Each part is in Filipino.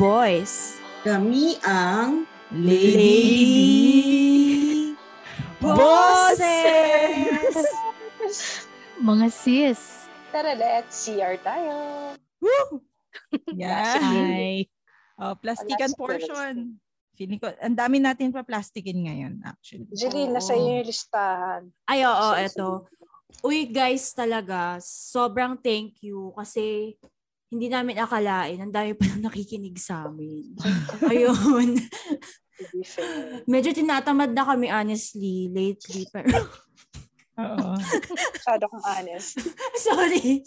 boys. Kami ang Lady Bosses! Mga sis. Tara, let's CR tayo. Woo! Yeah. Hi. Oh, plastikan portion. Feeling ko, ang dami natin pa plastikin ngayon, actually. Jeline, nasa iyo yung listahan. Ay, oo, So, eto. Uy, guys, talaga, sobrang thank you kasi hindi namin akalain, ang dami pa nang nakikinig sa amin. Ayun. Medyo tinatamad na kami, honestly, lately. Pero, Oo. Masyado kong honest. sorry.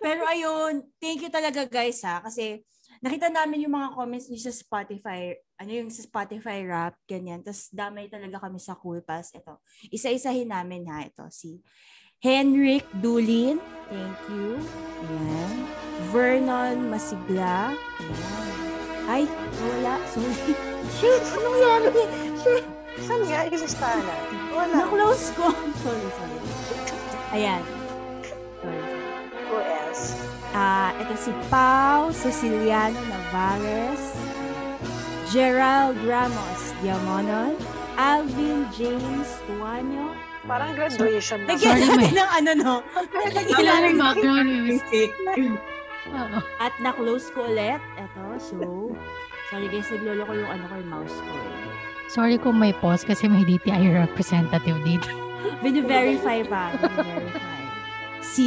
Pero ayun, thank you talaga guys ha. Kasi nakita namin yung mga comments niyo sa Spotify, ano yung sa Spotify rap, ganyan. Tapos damay talaga kami sa Cool Pass. Ito, isa-isahin namin ha. Ito, si Henrik Dulin. Thank you. Ayan. Vernon Masigla. Ayan. Ay, wala. Sorry. Shoot, anong nangyari? Shoot. Saan nga natin? Wala. Na-close ko. sorry, sorry. Ayan. Sorry. Who else? Ah, ito si Pau Ceciliano Navarez, Gerald Ramos Diamonon, Alvin James Tuanyo. Parang graduation na. Lagyan Sorry, natin may- ng ano, no? Natin rin background music. Oo. At na-close ko ulit. Ito, so, sorry guys, naglolo ko yung ano ko, yung mouse ko. Sorry kung may pause kasi may DTI representative dito. Bini-verify pa. Bini-verify. Si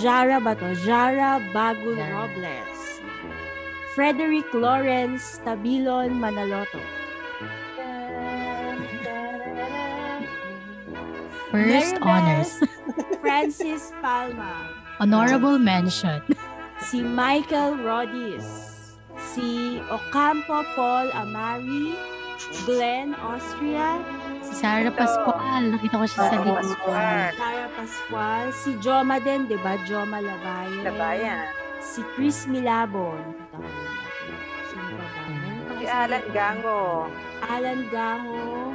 Jara ba to? Jara Bagul. Robles. Frederick Lawrence Tabilon Manaloto. First Maribel honors. Francis Palma. Honorable mention. Si Michael Rodis. Si Ocampo Paul Amari. Glenn Austria. Si Sarah Pascual. Nakita ko siya sa Oo, link. Pascual. Tara Pascual. Si Joma din, di ba? Joma Labayan. Labayan. Si Chris Milabon. Si Alan Gango. Alan Gaho.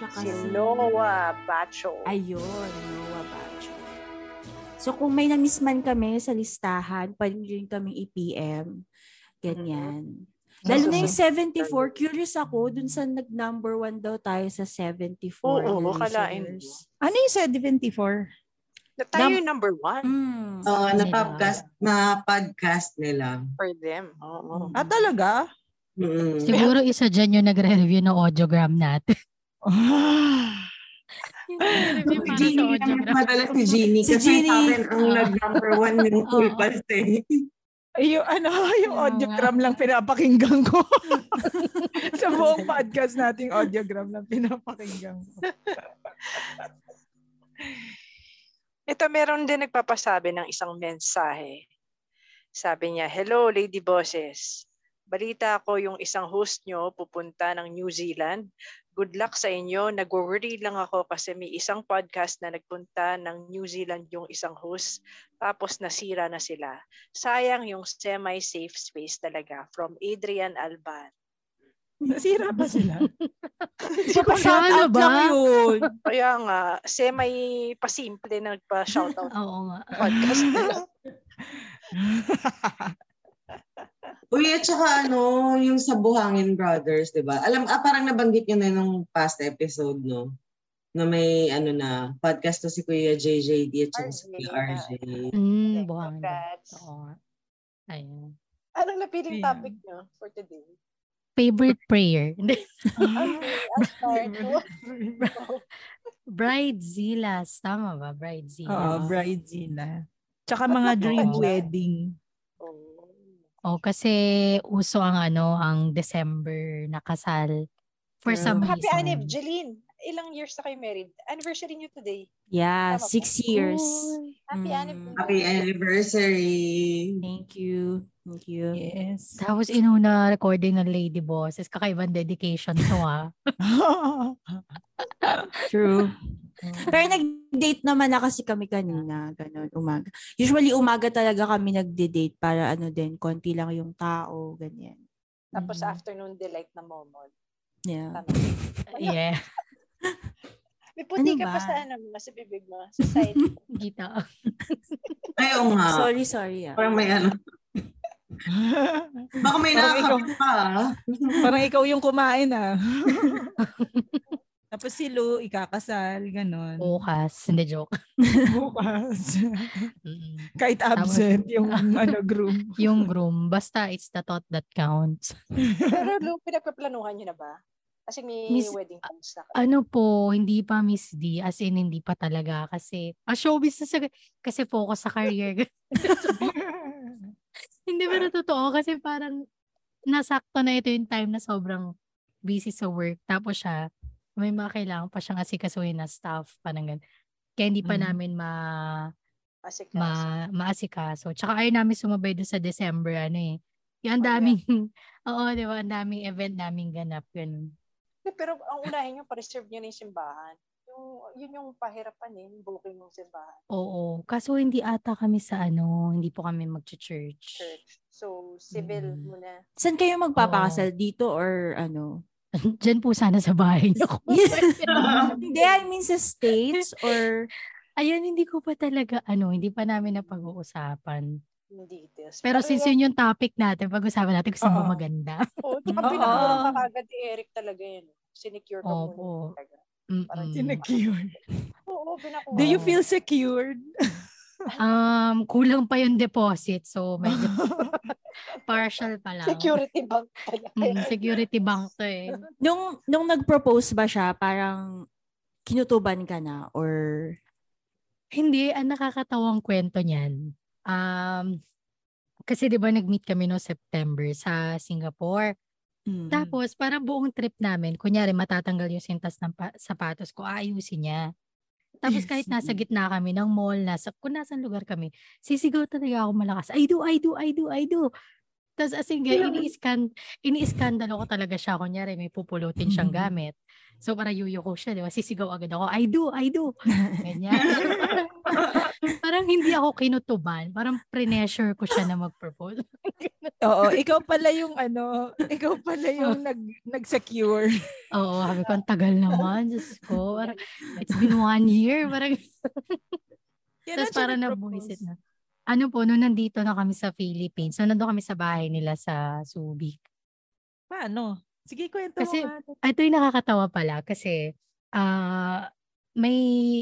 Tsaka Si si... Noah Bacho. Ayun, Noah Bacho. So kung may na-miss man kami sa listahan, pwede nyo rin kaming i-PM. Ganyan. Lalo na yung 74, curious ako dun sa nag-number one daw tayo sa 74 Oo, na kalain mo. listeners. Ano yung 74? Na tayo Num- yung number one Mm. Oo, Sa na podcast, na podcast nila. for them. Oo. Ah, talaga? Mm. Siguro isa dyan yung nagre-review ng audiogram natin. Lang audiogram. madalas si Jeannie. Si kasi Jeannie. sa akin ang nag-number one yung pass eh. Ay, Yung ano, yung Oo audiogram nga. lang pinapakinggan ko. Sa buong podcast nating audiogram lang pinapakinggan ko. Ito meron din nagpapasabi ng isang mensahe. Sabi niya, Hello Lady Bosses. Balita ko yung isang host nyo pupunta ng New Zealand. Good luck sa inyo. Nag-worry lang ako kasi may isang podcast na nagpunta ng New Zealand yung isang host tapos nasira na sila. Sayang yung semi-safe space talaga from Adrian Alban. Nasira pa sila. Paano Shout out ba? lang yun. Kaya nga, semi-pasimple na nagpa-shoutout Oo nga. podcast nila. Uy, at saka ano, yung sa Buhangin Brothers, di ba? Alam, ah, parang nabanggit nyo na nung past episode, no? Na may, ano na, podcast to si Kuya JJD at saka si RJ, Kuya. RJ. Mm, buhangin? Congrats. Oo. Ayun. Anong napiling Yeah. topic nyo for today? Favorite prayer. Bridezilas. Tama ba? Oo, Bridezilas. bridezilla. Tsaka mga dream Oo. wedding. Oh. Oh, kasi uso ang ano, ang December na kasal. For Yeah. some Happy reason. anniversary, Jeline. Ilang years na kayo married? Anniversary nyo today. Yeah, Tama six years. Happy Mm. anniversary. Happy anniversary! Thank you. Thank you. Yes. Tapos inuna recording ng Lady Bosses. Kakaibang dedication to ah. True. Pero nag-date naman na kasi kami kanina, ganun, umaga. Usually umaga talaga kami nagde-date para ano din, konti lang yung tao, ganyan. Tapos Mm. afternoon delight na momod. Yeah. Tama. Yeah. May puti Ano ka pa ba? sa ano mo, sa bibig mo, sa side. Kita. Ay, oo nga. Sorry, sorry. Ah. Parang may ano. Baka may Parang nakakapit pa. ah. Parang ikaw yung kumain ah. Tapos si Lou, ikakasal, ganon. Bukas. Hindi joke. Bukas. Kahit absent yung ano, groom. Yung groom. Basta it's the thought that counts. Pero Lu, pinagpaplanuhan nyo na ba? Kasi may Miss- wedding plans na kayo. Ano po, hindi pa Miss D. As in, hindi pa talaga. Kasi, ah, showbiz na sa, kasi focus sa career. hindi ba na totoo? Kasi parang, nasakto na ito yung time na sobrang busy sa work. Tapos siya, may mga kailangan pa siyang asikasuhin na staff. Parang ganun. Kaya hindi pa Mm. namin ma, Asikaso. ma, maasikaso. Tsaka ayaw namin sumabay doon sa December, ano eh. Yung ang Oh, yeah. daming, oo, di ba, ang daming event naming ganap, ganun. Pero ang unahin nyo, pa-reserve nyo na yung simbahan. Yung, yun yung pahirapan eh, yung booking ng simbahan. Oo. Kaso hindi ata kami sa ano, hindi po kami mag-church. Church. So, civil Mm. muna. Saan kayo magpapakasal? Dito or ano? Diyan po sana sa bahay niyo. Hindi, I mean sa States or Ayun, hindi ko pa talaga, ano, hindi pa namin napag-uusapan. Yung details. Pero since yan, yun yung topic natin, pag-usapan natin gusto mo Oo. maganda. oh, tsaka Oo. pinakaroon ka kagad ni Eric talaga yun. Sinecure ka Opo. muna talaga. Mm-mm. Sinecure. Oo, pinakuha. Do you feel secured? Um, kulang pa yung deposit, so medyo partial pa lang. Security bank pala. Mm, security bank to eh. nung nung nag-propose ba siya, parang kinutuban ka na or Hindi, ang nakakatawang kwento niyan. Um, kasi 'di ba nag-meet kami no September sa Singapore. Mm. Tapos parang buong trip namin, kunyari matatanggal yung sintas ng pa- sapatos ko, aayusin niya. Tapos kahit nasa gitna kami ng mall, nasa, kung nasan lugar kami, sisigaw talaga ako malakas, I do, I do, I do, I do. Tapos as in, ini-scan, ini-skandalo ko talaga siya. Kunyari, may pupulutin siyang gamit. So, para yuyuko siya, di ba? Sisigaw agad ako, I do, I do. Ganyan. parang hindi ako kinutuban. Parang pre-pressure ko siya na mag-propose. Oo, ikaw pala yung ano, ikaw pala yung nag, nag-secure. Oo, sabi ko, ang tagal naman. Diyos ko. Parang, it's been one year. Parang, tapos parang nag-propose? nabuhisit na. Ano po, nung nandito na kami sa Philippines, so nandun kami sa bahay nila sa Subic. Paano? Sige, kwento Kasi- mo. Ay, ito yung nakakatawa pala kasi ah may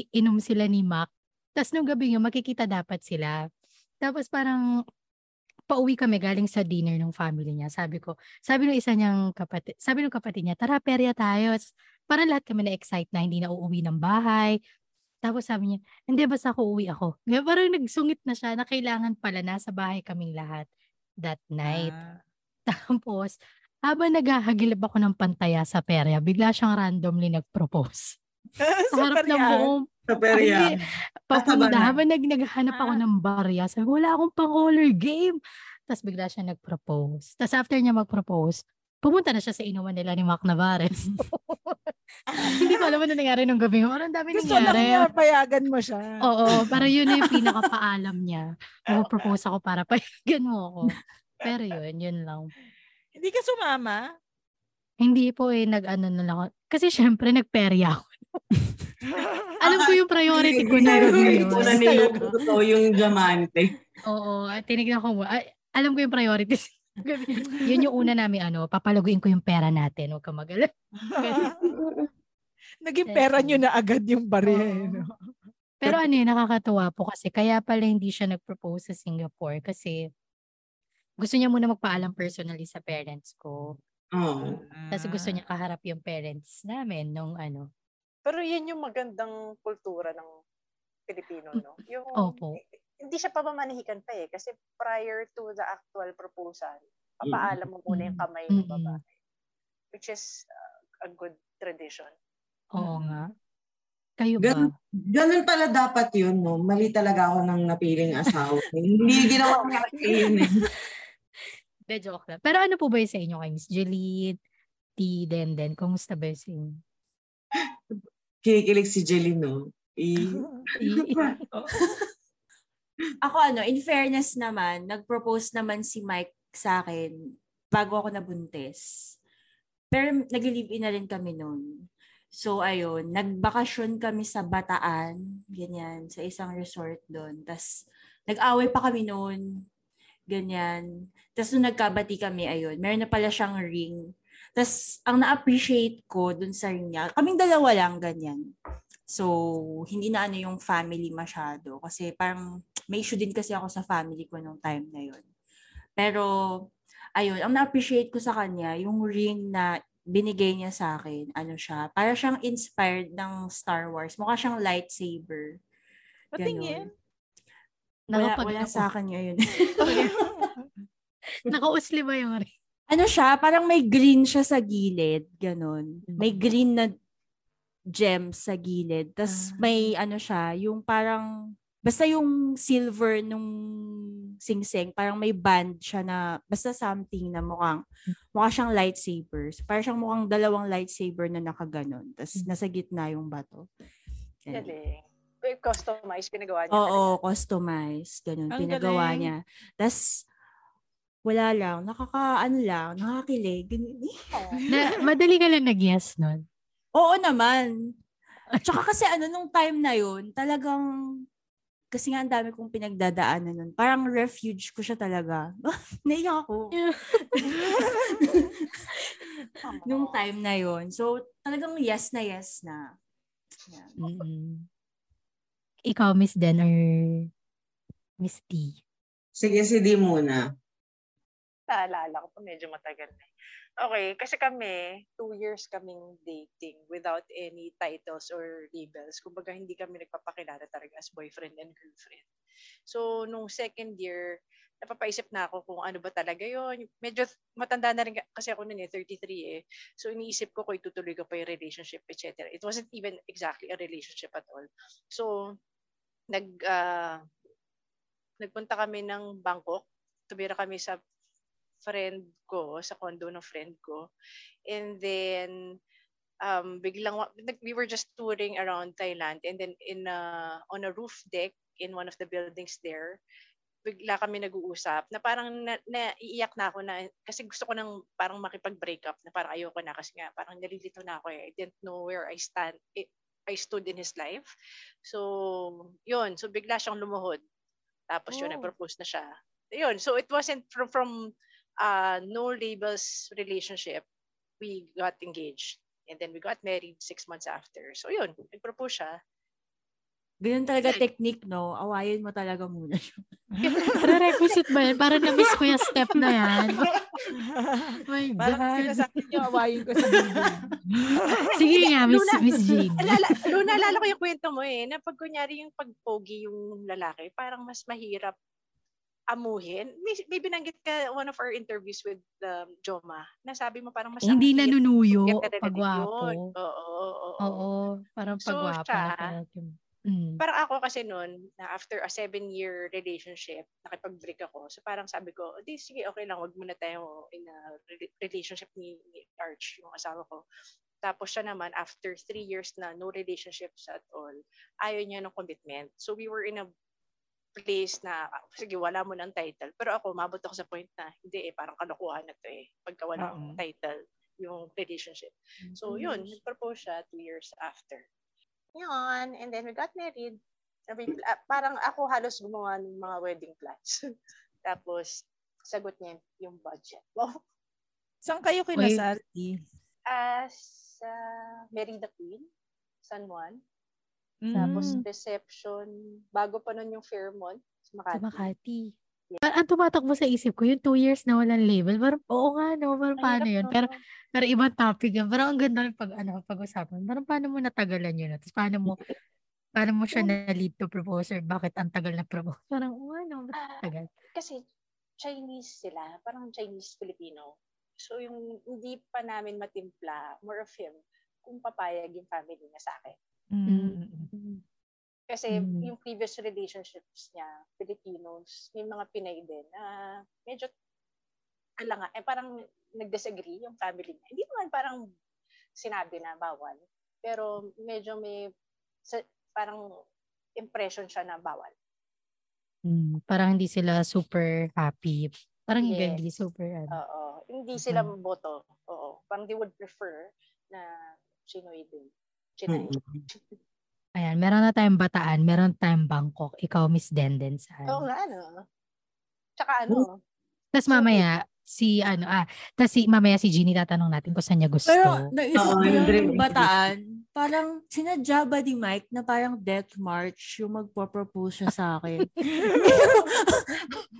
inom sila ni Mac. Tapos nung gabi yun, makikita dapat sila. Tapos parang pauwi kami galing sa dinner ng family niya. Sabi ko, sabi ng isa niyang kapatid, sabi ng kapatid niya, tara, perya tayo. Parang lahat kami na-excite na hindi na uuwi ng bahay. Tapos sabi niya, hindi, basta ako uwi ako. Kaya parang nagsungit na siya na kailangan pala nasa bahay kaming lahat. that night. Ah. Tapos, habang naghahagilap ako ng pantaya sa perya, bigla siyang randomly nag-propose. Sa harap ng buong Sa perya. Papunta, Asa ba na? habang nag, naghahanap ako Ah. ng barya, sabi ko, wala akong pang-roller game. Tapos bigla siya nag-propose. Tapos after niya mag-propose, pumunta na siya sa inuman nila ni Mac Navarez. Hindi ko alam ano nangyari nung gabi. Parang dami Gusto lang nangyari. niya, payagan mo siya. Oo, parang yun na yung pinakapaalam niya. Mag-propose ako para payagan mo ako. Pero yun, yun lang. Hindi ka sumama? Hindi po eh, nag-ano na lang ako. Kasi syempre, nagperya ako. Alam ko yung priority ko na yun. Hindi ko na niluto ko yung diamante. Oo, at tinignan ko mo. Alam ko yung priorities. Yun yung una namin ano, papalaguin ko yung pera natin. Huwag ka mag Naging pera nyo na agad yung barya. eh, Oo. no? Pero ano yun, nakakatuwa po kasi kaya pala hindi siya nag-propose sa Singapore kasi gusto niya muna magpaalam personally sa parents ko. Oo. Tapos gusto niya kaharap yung parents namin nung ano. Pero yan yung magandang kultura ng Pilipino, no? Yung, Opo. Hindi siya pamamanihikan pa eh. Kasi prior to the actual proposal, papaalam mo muna yung kamay ng babae. Which is uh, a good tradition. Oo nga. Kayo ba? Ganun, ganun pala dapat yun, no? Mali talaga ako ng napiling asawa. Hindi ginawa ko yun eh. De, joke lang. Pero ano po ba yung sa inyo kay Miss Jeline, T, Denden? Kumusta ba yung sa inyo? Kinikilig si Jelly, no? I- Ako ano, in fairness naman, nag-propose naman si Mike sa akin bago ako nabuntis. Pero nag-live-in na rin kami noon. So ayun, nagbakasyon kami sa Bataan, ganyan, sa isang resort doon. Tapos nag-away pa kami noon, ganyan. Tapos nung nagkabati kami, ayun, meron na pala siyang ring. Tapos ang na-appreciate ko dun sa ring niya, kaming dalawa lang, ganyan. So, hindi na ano yung family masyado. Kasi parang may issue din kasi ako sa family ko nung time na yun. Pero, ayun, ang na-appreciate ko sa kanya, yung ring na binigay niya sa akin, ano siya, para siyang inspired ng Star Wars. Mukha siyang lightsaber. Patingin. Ganon. Wala, Nakapag- wala sa akin ngayon. Nakausli ba yung rin? ano siya, parang may green siya sa gilid, ganon. May green na gem sa gilid. Tapos Ah. may ano siya, yung parang, basta yung silver nung singsing, parang may band siya na, basta something na mukhang, mukha siyang lightsaber. So, parang siyang mukhang dalawang lightsaber na nakaganon. Tapos nasa gitna yung bato. Ganun. Galing. Customized, pinagawa niya. Oo, customized. Ganun, Ang pinagawa galing. niya. Tapos, wala lang, nakaka, ano lang, nakakilig. Ganun. Na, madali ka lang nag-yes nun. Oo naman. Tsaka kasi ano, nung time na yun, talagang, kasi nga ang dami kong pinagdadaanan nun. Parang refuge ko siya talaga. Naiyak ako. nung time na yun. So, talagang yes na yes na. Yan. Mm-mm. Ikaw, Miss Den or Miss T? Sige, si D muna. Naalala ko pa, medyo matagal na. Okay, kasi kami, two years kaming dating without any titles or labels. Kumbaga, hindi kami nagpapakilala talaga as boyfriend and girlfriend. So, nung second year, napapaisip na ako kung ano ba talaga yon Medyo matanda na rin ka- kasi ako noon eh, 33 eh. So, iniisip ko kung itutuloy ko pa yung relationship, etc. It wasn't even exactly a relationship at all. So, nag, ah, nagpunta kami ng Bangkok. Tumira kami sa friend ko, sa condo ng friend ko. And then, um, biglang, we were just touring around Thailand. And then, in a, on a roof deck in one of the buildings there, bigla kami nag-uusap na parang na, naiiyak na ako na kasi gusto ko nang parang makipag-break up na parang ayoko na kasi nga parang nalilito na ako eh. I didn't know where I stand I, I stood in his life. So, yun. So, bigla siyang lumuhod. Tapos yun, Oh. nag-propose na siya. Yun. So, it wasn't from, from uh, no labels relationship. We got engaged. And then we got married six months after. So, yun. Nag-propose siya. Ganun talaga technique, no? Awayin mo talaga muna siya. Prerequisite ba yan? Parang na-miss ko yung step na yan. My Parang God. sinasakit yung awayin ko sa building. Sige nga, Miss, Luna, Miss Jade. Alala, Luna, naalala ko yung kwento mo eh, na pag kunyari yung pagpogi yung lalaki, parang mas mahirap amuhin. May, may binanggit ka one of our interviews with um, Joma. Nasabi mo parang mas Hindi nanunuyo get na pag yun. gwapo. Oo, oo, oo. Oo, parang So, pagwapo siya, na talaga. yung- Mm. Parang ako kasi noon, na after a seven-year relationship, nakipag-break ako. So parang sabi ko, di sige, okay lang, wag muna tayo in a re- relationship ni, ni Arch, yung asawa ko. Tapos siya naman, after three years na no relationships at all, ayaw niya ng commitment. So we were in a place na, ah, sige, wala mo ng title. Pero ako, mabot ako sa point na, hindi eh, parang kalokohan na to eh. Pagka walang Oo. title, yung relationship. So yun, nag-propose siya two years after. Yun, and then we got married. Sabi, ah, parang ako halos gumawa ng mga wedding plans. Tapos, sagot niya yung budget. Wow. Saan kayo kinasal? Uh, Merida Queen, San Juan. Mm. Tapos reception, bago pa nun yung Fairmont, sa Makati. Sa Makati. Parang ang tumatakbo sa isip ko, yung two years na walang label. Parang, oo nga, no? Parang paano hirap, yun? Pero, pero ibang topic yun. Parang ang ganda ng pag, ano, pag-usapan. Parang paano mo natagalan yun? Tapos paano mo, paano mo siya na-lead to propose or bakit ang tagal na propose? Parang, oo nga, no? Ba't tagal? Kasi Chinese sila, parang Chinese-Filipino. So yung hindi pa namin matimpla, more of him, kung papayag yung family niya sa akin. Mm. Kasi Mm. yung previous relationships niya, Filipinos, may mga Pinay din na medyo alanga, eh parang nag-disagree yung family niya. Hindi naman parang sinabi na bawal, pero medyo may sa, parang impression siya na bawal. Mm, parang hindi sila super happy. Parang Yes. hindi super, ano. Oo. Hindi sila Mhm. boto. Oo. Parang they would prefer na Chinoy din. Chinay. Ayan, meron na tayong Bataan, meron tayong Bangkok. Ikaw, Miss Denden, saan? Oo nga, ano. Tsaka ano, Tapos mamaya, si ano, ah, tapos si, mamaya si Jeannie tatanong natin kung saan niya gusto. Pero naisip Oo, ko yung bataan, parang sinadya ba ni Mike na parang death march yung magpo-propose siya sa akin?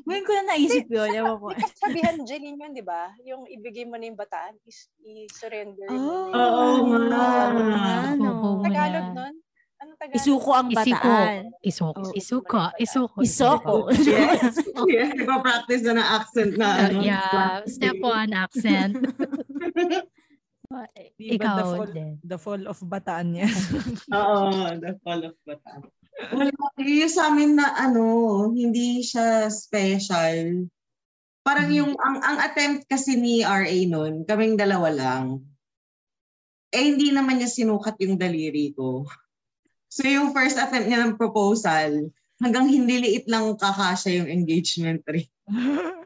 Ngayon ko na naisip yun. Ewan ko. May kasabihan Jeline yun, di ba? Yung ibigay mo na yung bataan, is i-surrender Oh, Oo yung- nga. ano? Oo nga. Tagalog nun? Anong Tagalog? Isuko ang bataan. Isuko. Oh. Isuko. Isuko. Isoko. Yes. yes. Nagpa-practice na ng accent na ano. Yeah. Step one, accent. Di ba the Ikaw fall, din. the fall of Bataan niya? Oo, the fall of Bataan. Wala, yung sa amin na ano, hindi siya special. Parang yung, ang, ang attempt kasi ni RA nun, kaming dalawa lang, eh hindi naman niya sinukat yung daliri ko. So yung first attempt niya ng proposal, hanggang hindi liit lang kakasya yung engagement ring.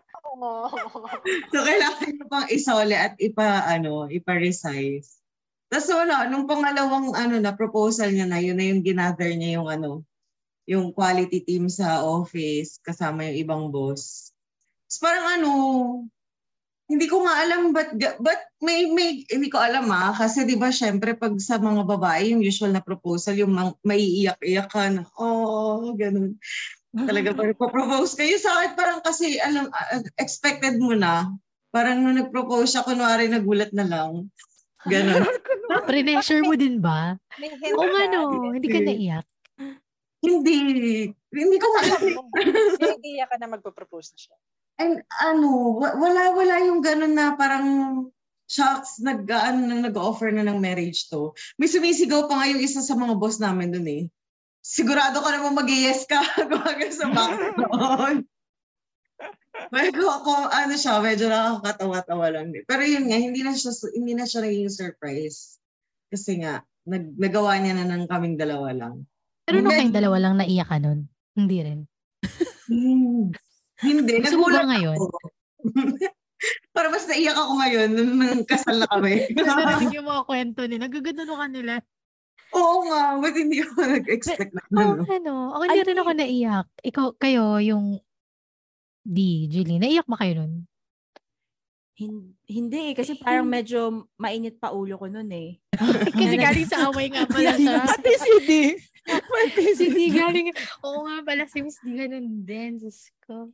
So, kailangan nyo pang isole at ipa, ano, ipa-resize. Tapos wala, nung pangalawang ano na proposal niya na, yun na yung ginather niya yung ano, yung quality team sa office, kasama yung ibang boss. Tapos parang ano, hindi ko nga alam but but may may hindi ko alam ah kasi 'di ba syempre pag sa mga babae yung usual na proposal yung mang, may iyak-iyak ka na oh ganun talaga pag propose kayo sa akin parang kasi alam ah, expected mo na parang nung nag-propose siya kunwari nagulat na lang ganun Pre-measure mo din ba? May hint Oo nga ka, no. Hindi ka Hindi. naiyak. hindi hindi ko alam alam idea ka na magpo-propose na siya. And ano, wa- wala wala yung ganun na parang shocks nag ano, nang nag-offer na ng marriage to. May sumisigaw pa nga yung isa sa mga boss namin dun eh. Sigurado ka naman mag-yes ka gumagano sa background. Medyo ako, ano siya, medyo nakakatawa-tawa lang. Pero yun nga, hindi na siya, hindi na siya naging surprise. Kasi nga, nag, nagawa niya na ng kaming dalawa lang. Pero nung kayong dalawa lang naiyak ka nun? Hindi rin. Hindi, Gusto mo ba ngayon? Para mas naiyak ako ngayon nung, kasal na kami. Narinig yung mga kwento nila. Gaganda ka nila. Oo nga, ba't hindi ako nag-expect na Oh, ano? ano? Ako hindi rin ako naiyak. Ikaw, kayo, yung di, Julie, naiyak ba kayo nun? Hin- hindi eh, kasi parang medyo mainit pa ulo ko nun eh. Kasi galing sa away nga pala siya. Pati si D. Pati si si D. Galing, oo nga pala si Miss Di ganun din. Diyos ko.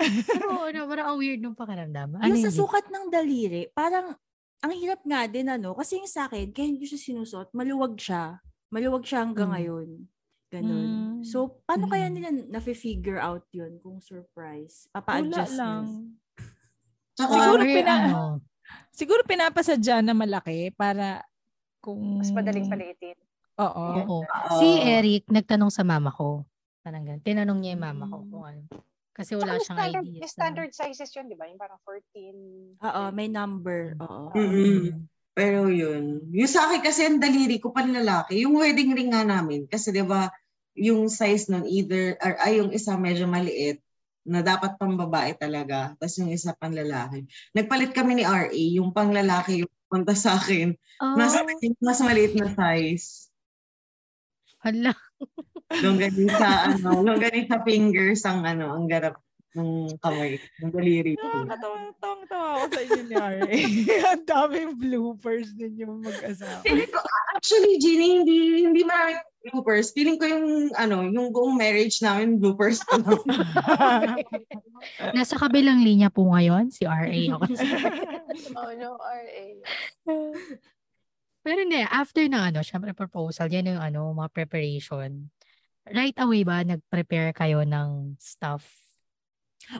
Pero ano, parang ang weird nung pakiramdam. Ano yung sa sukat ng daliri, parang ang hirap nga din ano, kasi yung sa akin, kaya hindi siya sinusot, maluwag siya. Maluwag siya hanggang Hmm. ngayon. Ganun. Mm. So, paano kaya Mm. nila na-figure out yun kung surprise? Wala Papa-adjust lang. Tsaka, Siguro Or pina- ano, Siguro pinapasadya na malaki para kung... Mas madaling paliitin. Oo. oo. Oo. Si Eric, nagtanong sa mama ko. Parang ganun. Tinanong niya yung mama ko kung ano. Kasi wala Tsaka siyang standard, idea. may sa- standard sizes yun, di ba? Yung parang 14. Oo, may number. Oo. Mm-mm. Pero yun. Yung sa akin kasi ang daliri ko panlalaki. Yung wedding ring nga namin. Kasi di ba yung size nun either, or, ay yung isa medyo maliit na dapat pang babae talaga. Tapos yung isa pang lalaki. Nagpalit kami ni RA. Yung pang lalaki yung punta sa akin. Oh, Mas, mas maliit na size. hala. Nung ganin sa, ano, nung ganin sa fingers ang, ano, ang garap ng kamay, ng daliri ko. Nakakatawa tawa ako sa inyo ni RA. Ang daming bloopers ninyong mag-asawa. Feeling ko, actually, Ginny, hindi, hindi maraming bloopers. Feeling ko yung, ano, yung buong marriage namin, bloopers ko lang. Nasa kabilang linya po ngayon, si RA. Ako. Oh no, RA. Pero hindi, after ng ano, syempre proposal, yan yung ano, mga preparation. Right away ba, nag-prepare kayo ng stuff?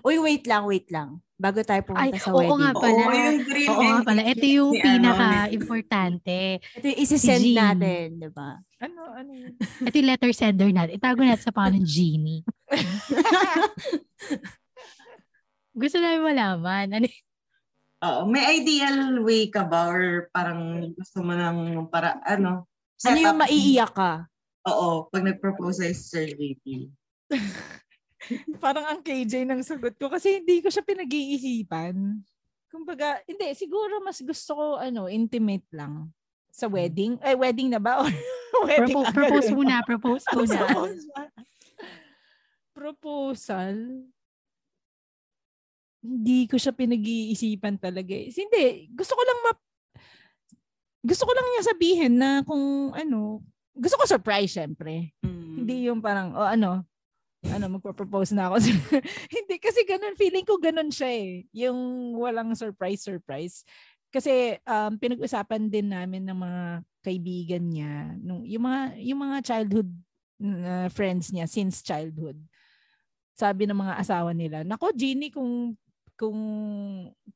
Uy, wait lang, wait lang. Bago tayo pumunta Ay, sa oo wedding. nga pala. Oo, yung dream Oo nga pala. Ito yung pinaka-importante. Ito yung isi-send Si Jean. natin, di ba? ano, ano yun? Ito yung letter sender natin. Itago natin sa pangalan Genie. Gusto namin malaman. Ano, Oo, may ideal way ka ba or parang gusto mo ng para ano? Ano yung maiiyak ka? Oo, pag nag-propose si Sir JP. Parang ang KJ ng sagot ko kasi hindi ko siya pinag-iisipan. Kumbaga, hindi, siguro mas gusto ko, ano, intimate lang. Sa wedding? Eh, wedding na ba? Or wedding propo- propose muna, propose muna. Proposal. Proposal. Hindi ko siya pinag-iisipan talaga. eh. Hindi, gusto ko lang ma gusto ko lang niya sabihin na kung ano, gusto ko surprise syempre. Mm. Hindi yung parang, o ano, ano, magpo-propose na ako. Hindi, kasi ganun, feeling ko ganun siya eh. Yung walang surprise-surprise. Kasi um, pinag-usapan din namin ng mga kaibigan niya, nung, yung, mga, yung mga childhood uh, friends niya since childhood. Sabi ng mga asawa nila, Nako, Jeannie, kung kung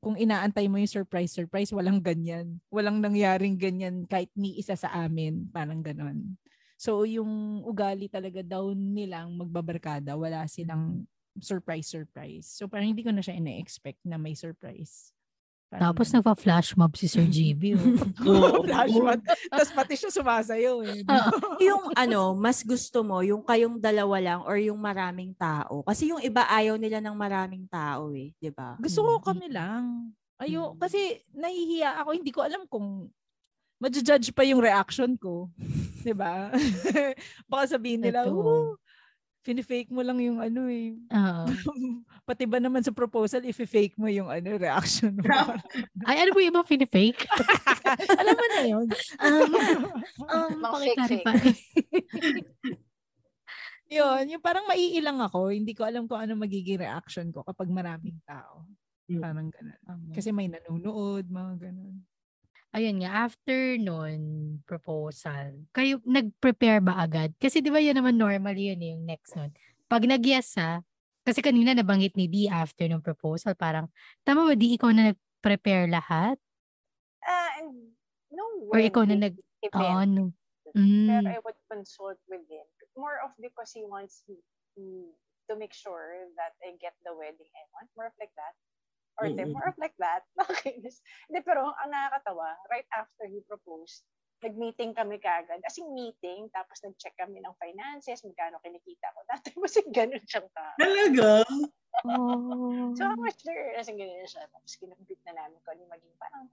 kung inaantay mo yung surprise surprise walang ganyan walang nangyaring ganyan kahit ni isa sa amin parang ganon So yung ugali talaga daw nilang magbabarkada, wala silang surprise surprise. So parang hindi ko na siya ina-expect na may surprise. Parang Tapos nagpa-flash mob si Sir GB. Oo. Flash mob. Tapos pati siya sumasayaw eh. yung ano, mas gusto mo, yung kayong dalawa lang or yung maraming tao. Kasi yung iba ayaw nila ng maraming tao eh, di ba? Gusto ko kami lang. Ayo, Mm. kasi nahihiya ako, hindi ko alam kung ma-judge pa yung reaction ko. 'Di ba? Baka sabihin nila, Totoo. "Oh, fini-fake mo lang yung ano eh. Oo. Pati ba naman sa proposal, if-fake mo yung ano, reaction mo. Ay, ano po yung iba pinifake? alam mo na yun. um, um, Mga pakiclarify. yun, yung parang maiilang ako, hindi ko alam kung ano magiging reaction ko kapag maraming tao. Mm. Parang ganun. Kasi may nanonood, mga ganun. Ayun nga, after nun, proposal, kayo nag-prepare ba agad? Kasi di ba yun naman normally yun eh, yung next nun. Pag nag-yes ha, kasi kanina nabanggit ni D after ng proposal, parang, tama ba di ikaw na nag-prepare lahat? Ah, and no Or ikaw na nag, event. no. Pero Mm. I would consult with him. More of because he wants me mm, to make sure that I get the wedding I want. More of like that. Or mm Mm-mm. more of like that. Nakakainis. Hindi, pero ang nakakatawa, right after he proposed, nag-meeting kami kagad. As in meeting, tapos nag-check kami ng finances, magkano kinikita ko. Dati mo si ganun siyang tao. Talaga? Oh. So, how much there? As in, ganun siya. Tapos kinabit na namin ko ano yung maging parang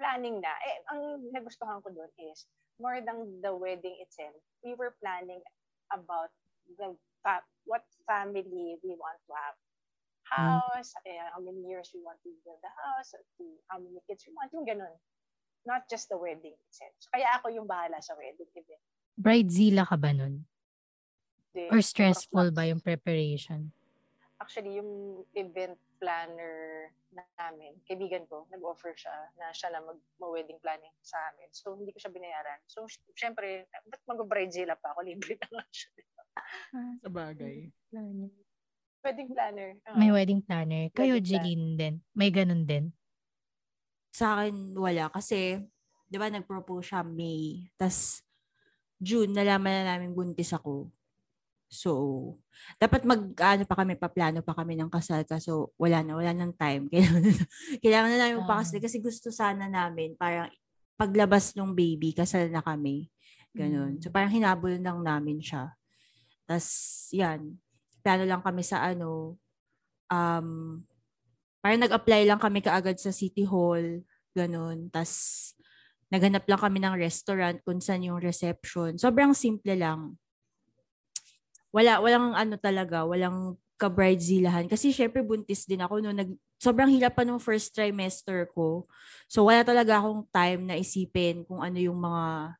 planning na. Eh, ang nagustuhan ko doon is, more than the wedding itself, we were planning about the fa- what family we want to have. House, eh, how many years we want to build the house, or to how many kids we want, yung ganun. Not just the wedding itself. So, kaya ako yung bahala sa wedding event. Bridezilla ka ba nun? Di- Or stressful ba yung preparation? actually yung event planner namin, kaibigan ko, nag-offer siya na siya na mag wedding planning sa amin. So, hindi ko siya binayaran. So, sy- syempre, ba't mag-bridezilla pa ako? Libre na nga siya. Sa bagay. Wedding planner. Oo. May wedding planner. Kayo, Wedding. Jeline din. May ganun din. Sa akin, wala. Kasi, di ba, nag-propose siya May. tas June, nalaman na namin buntis ako. So, dapat mag, ano pa kami, paplano pa kami ng kasal. Kaso, wala na, wala ng time. Kailangan na, kailangan na namin Ah. pakasal. Kasi gusto sana namin, parang, paglabas ng baby, kasal na kami. Ganon. So, parang hinabol lang namin siya. tas yan. Plano lang kami sa ano, um, parang nag-apply lang kami kaagad sa City Hall, ganun. tas naghanap lang kami ng restaurant kung saan yung reception. Sobrang simple lang. Wala, walang ano talaga, walang ka-bridezillahan. Kasi syempre buntis din ako no nag sobrang hirap pa nung first trimester ko. So wala talaga akong time na isipin kung ano yung mga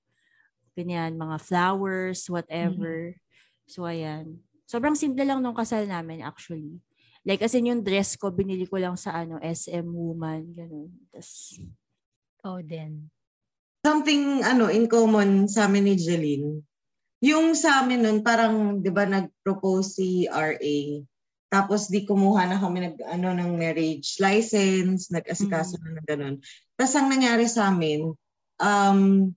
ganyan, mga flowers, whatever. So ayan. Sobrang simple lang nung kasal namin actually. Like as in yung dress ko binili ko lang sa ano SM Woman ganun. Tas Oh, din. something ano in common sa amin ni Jeline. Yung sa amin nun, parang 'di ba nag-propose si RA. Tapos di kumuha na kami nag ano ng marriage license, nag-asikaso na ng ganun. Tapos ang nangyari sa amin, um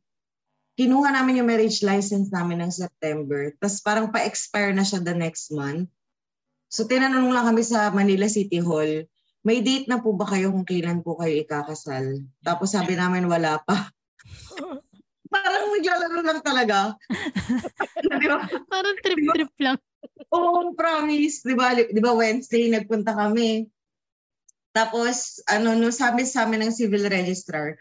kinuha namin yung marriage license namin ng September. Tapos parang pa-expire na siya the next month. So tinanong lang kami sa Manila City Hall, may date na po ba kayo kung kailan po kayo ikakasal? Tapos sabi namin wala pa. Parang maglalaro lang talaga. di ba? Parang trip-trip lang. Oo, promise. Di ba, di ba Wednesday nagpunta kami. Tapos, ano, no, sabi sa amin ng civil registrar,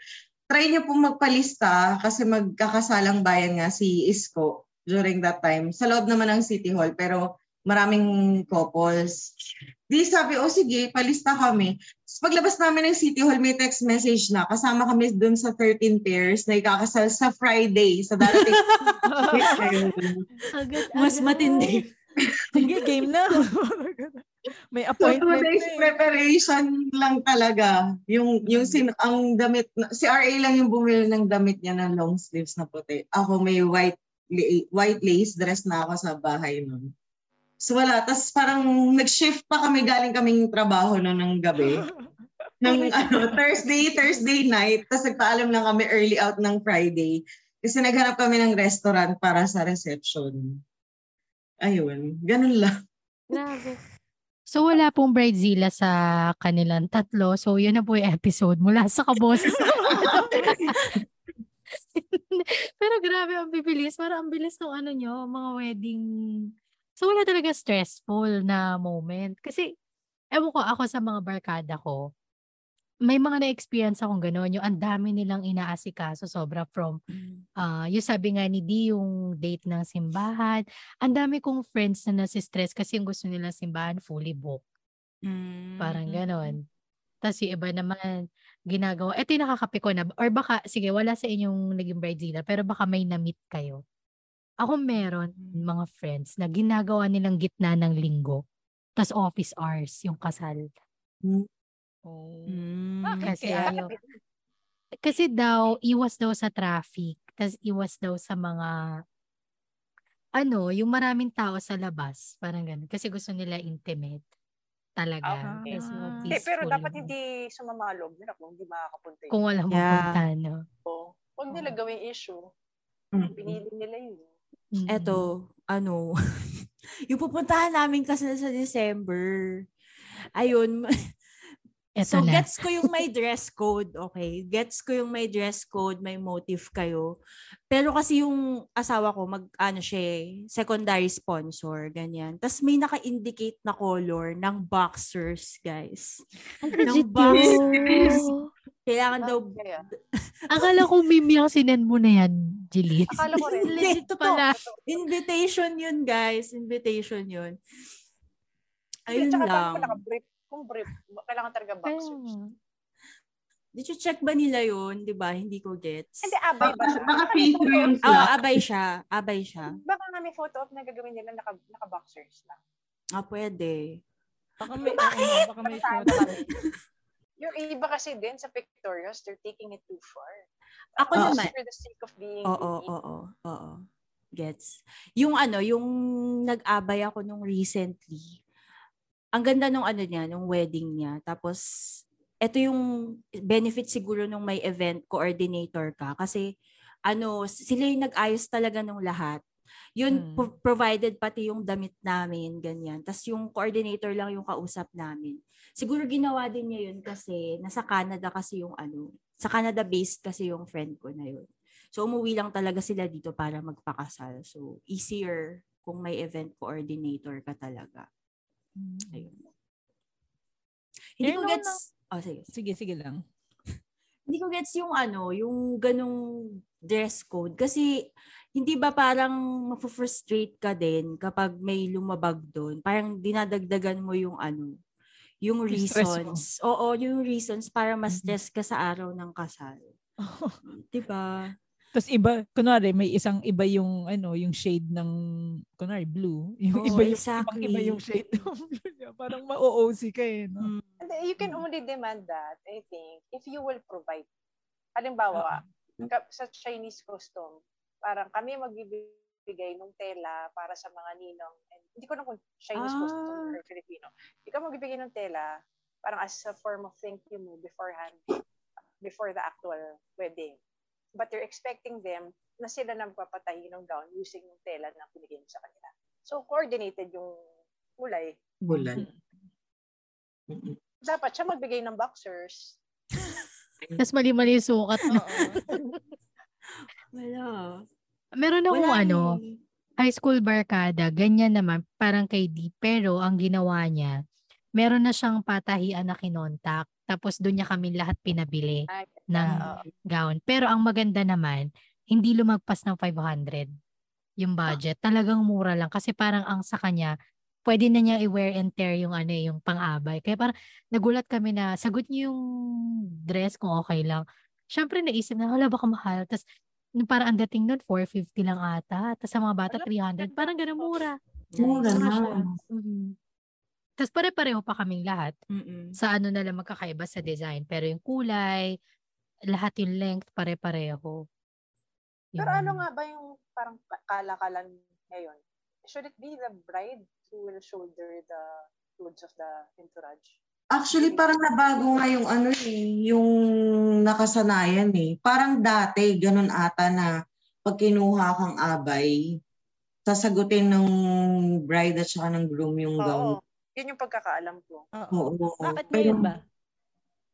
try niyo po magpalista kasi magkakasalang bayan nga si Isko during that time. Sa loob naman ng City Hall, pero maraming couples. Di sabi, oh sige, palista kami. Tapos paglabas namin ng City Hall, may text message na. Kasama kami dun sa 13 pairs na ikakasal sa Friday, sa darating. Agad, mas matindi. Sige, game na. May two appointment days na eh. preparation lang talaga. Yung, yung sin, ang damit, na- si RA lang yung bumili ng damit niya ng long sleeves na puti. Ako may white la- white lace dress na ako sa bahay nun. So wala. Tapos parang nag-shift pa kami, galing kaming trabaho noon ng gabi. ng ano, Thursday, Thursday night. Tapos nagpaalam lang kami early out ng Friday. Kasi naghanap kami ng restaurant para sa reception. Ayun, ganun lang. Grabe. So, wala pong bridezilla sa kanilang tatlo. So, yun na po yung episode mula sa kaboses. Pero grabe, ang bibilis. Parang ang bilis ng ano nyo, mga wedding. So, wala talaga stressful na moment. Kasi, ewan ko, ako sa mga barkada ko, may mga na-experience akong gano'n. Yung ang dami nilang inaasikaso sobra from Ah, yung sabi nga ni Di, yung date ng simbahan. Ang dami kong friends na nasi-stress kasi yung gusto nilang simbahan fully booked. Parang ganon. Tapos yung iba naman, ginagawa. Ito yung nakakapi ko na. Or baka, sige, wala sa inyong naging bridezilla, pero baka may na-meet kayo. Ako meron, mga friends, na ginagawa nilang gitna ng linggo. Tapos office hours, yung kasal. Oh. Mm. Bakit Kasi kaya? ayaw. Kasi daw, iwas daw sa traffic. Tapos iwas daw sa mga, ano, yung maraming tao sa labas. Parang ganun. Kasi gusto nila intimate. Talaga. Okay. Tapos mga Eh, peaceful. pero dapat hindi sumama ang loob nila kung hindi makakapunta yun. Kung walang Yeah. mapunta, no? Oo. Huwag nila gawing issue. Mm. Pinili nila yun. Mm. Eto, ano, yung pupuntahan namin kasi sa December. Ayun. Eto so, na. gets ko yung may dress code, okay? Gets ko yung may dress code, may motive kayo. Pero kasi yung asawa ko, mag, ano siya, eh, secondary sponsor, ganyan. Tapos may naka-indicate na color ng boxers, guys. Ang ng legit box. yun. Kailangan daw, Akala ko meme yung sinend mo na yan, Jeline. akala ko rin. Legit pala. invitation yun, guys. Invitation yun. Ayun Tsaka lang. dapat naka-brief. Kung brief, kailangan talaga boxers. Did you check ba nila yun? Di ba? Hindi ko gets. Hindi, abay ba siya? baka see-through yung Oo, flap. abay siya. Abay siya. Baka nga may photo op na gagawin nila naka, naka-boxers lang. Ah, pwede. Baka may, Bakit? Baka may photo. Yung iba kasi din sa pictorials, they're taking it too far. Ako Ah, naman. Just for the sake of being Oo, oo, oo, oo. Gets. Yung ano, yung nag-abay ako nung recently. Ang ganda nung ano niya, nung wedding niya. Tapos, ito yung benefit siguro nung may event coordinator ka. Kasi, ano, sila yung nag-ayos talaga nung lahat. Yun, Mm. pro- provided pati yung damit namin, ganyan. Tapos yung coordinator lang yung kausap namin. Siguro ginawa din niya yun kasi nasa Canada kasi yung ano, sa Canada based kasi yung friend ko na yun. So umuwi lang talaga sila dito para magpakasal. So easier kung may event coordinator ka talaga. Ayun. Hindi ko no, gets, oh, sige. Sige, sige lang. Hindi ko gets yung ano, yung ganong dress code. Kasi hindi ba parang mapufrustrate ka din kapag may lumabag doon? Parang dinadagdagan mo yung ano, yung reasons. Oo, yung reasons para mas stress ka sa araw ng kasal. 'Di ba? Tapos iba, kunwari, may isang iba yung, ano, yung shade ng, kunwari, blue. Yung Oo, iba yung, exactly. iba yung shade ng blue niya. Parang ma-OOC ka eh, no? Mm. You can only demand that, I think, if you will provide. Halimbawa, ka- sa Chinese custom, parang kami magbibigay ng tela para sa mga ninong. And hindi ko na kung Chinese Ah. custom or Filipino. Ikaw magbibigay ng tela parang as a form of thank you mo beforehand, before the actual wedding. But you're expecting them na sila na magpapatahi ng gown using yung tela na binigay mo sa kanila. So, coordinated yung kulay. Bulan. Mm-mm. Dapat siya magbigay ng boxers. Tapos mali-mali yung sukat. Wala. Meron akong Wala ano, high school barkada, ganyan naman, parang kay D. Pero ang ginawa niya, meron na siyang patahian na kinontak. Tapos doon niya kami lahat pinabili Ay, ng gown. Pero ang maganda naman, hindi lumagpas ng 500 yung budget. Talagang mura lang. Kasi parang ang sa kanya, pwede na niya i-wear and tear yung ano eh, yung pang-abay. Kaya parang nagulat kami na sagot niyo yung dress kung okay lang. Siyempre naisip na, wala baka mahal. Tapos nung parang ang dating nun, 450 lang ata. Tapos sa mga bata, Wala, 300. Parang ganun mura. Mura Mura na. Tapos pare-pareho pa kaming lahat. Mm-mm. Sa ano na lang magkakaiba sa design. Pero yung kulay, lahat yung length, pare-pareho. Pero Yun. ano nga ba yung parang ka- kalakalan ngayon? Should it be the bride who will shoulder the loads of the entourage? Actually, parang nabago nga yung ano eh, yung nakasanayan eh. Parang dati, ganun ata na pag kinuha kang abay, sasagutin ng bride at saka ng groom yung gown. Yun yung pagkakaalam ko. Oo. Oo. Bakit Pero ngayon ba?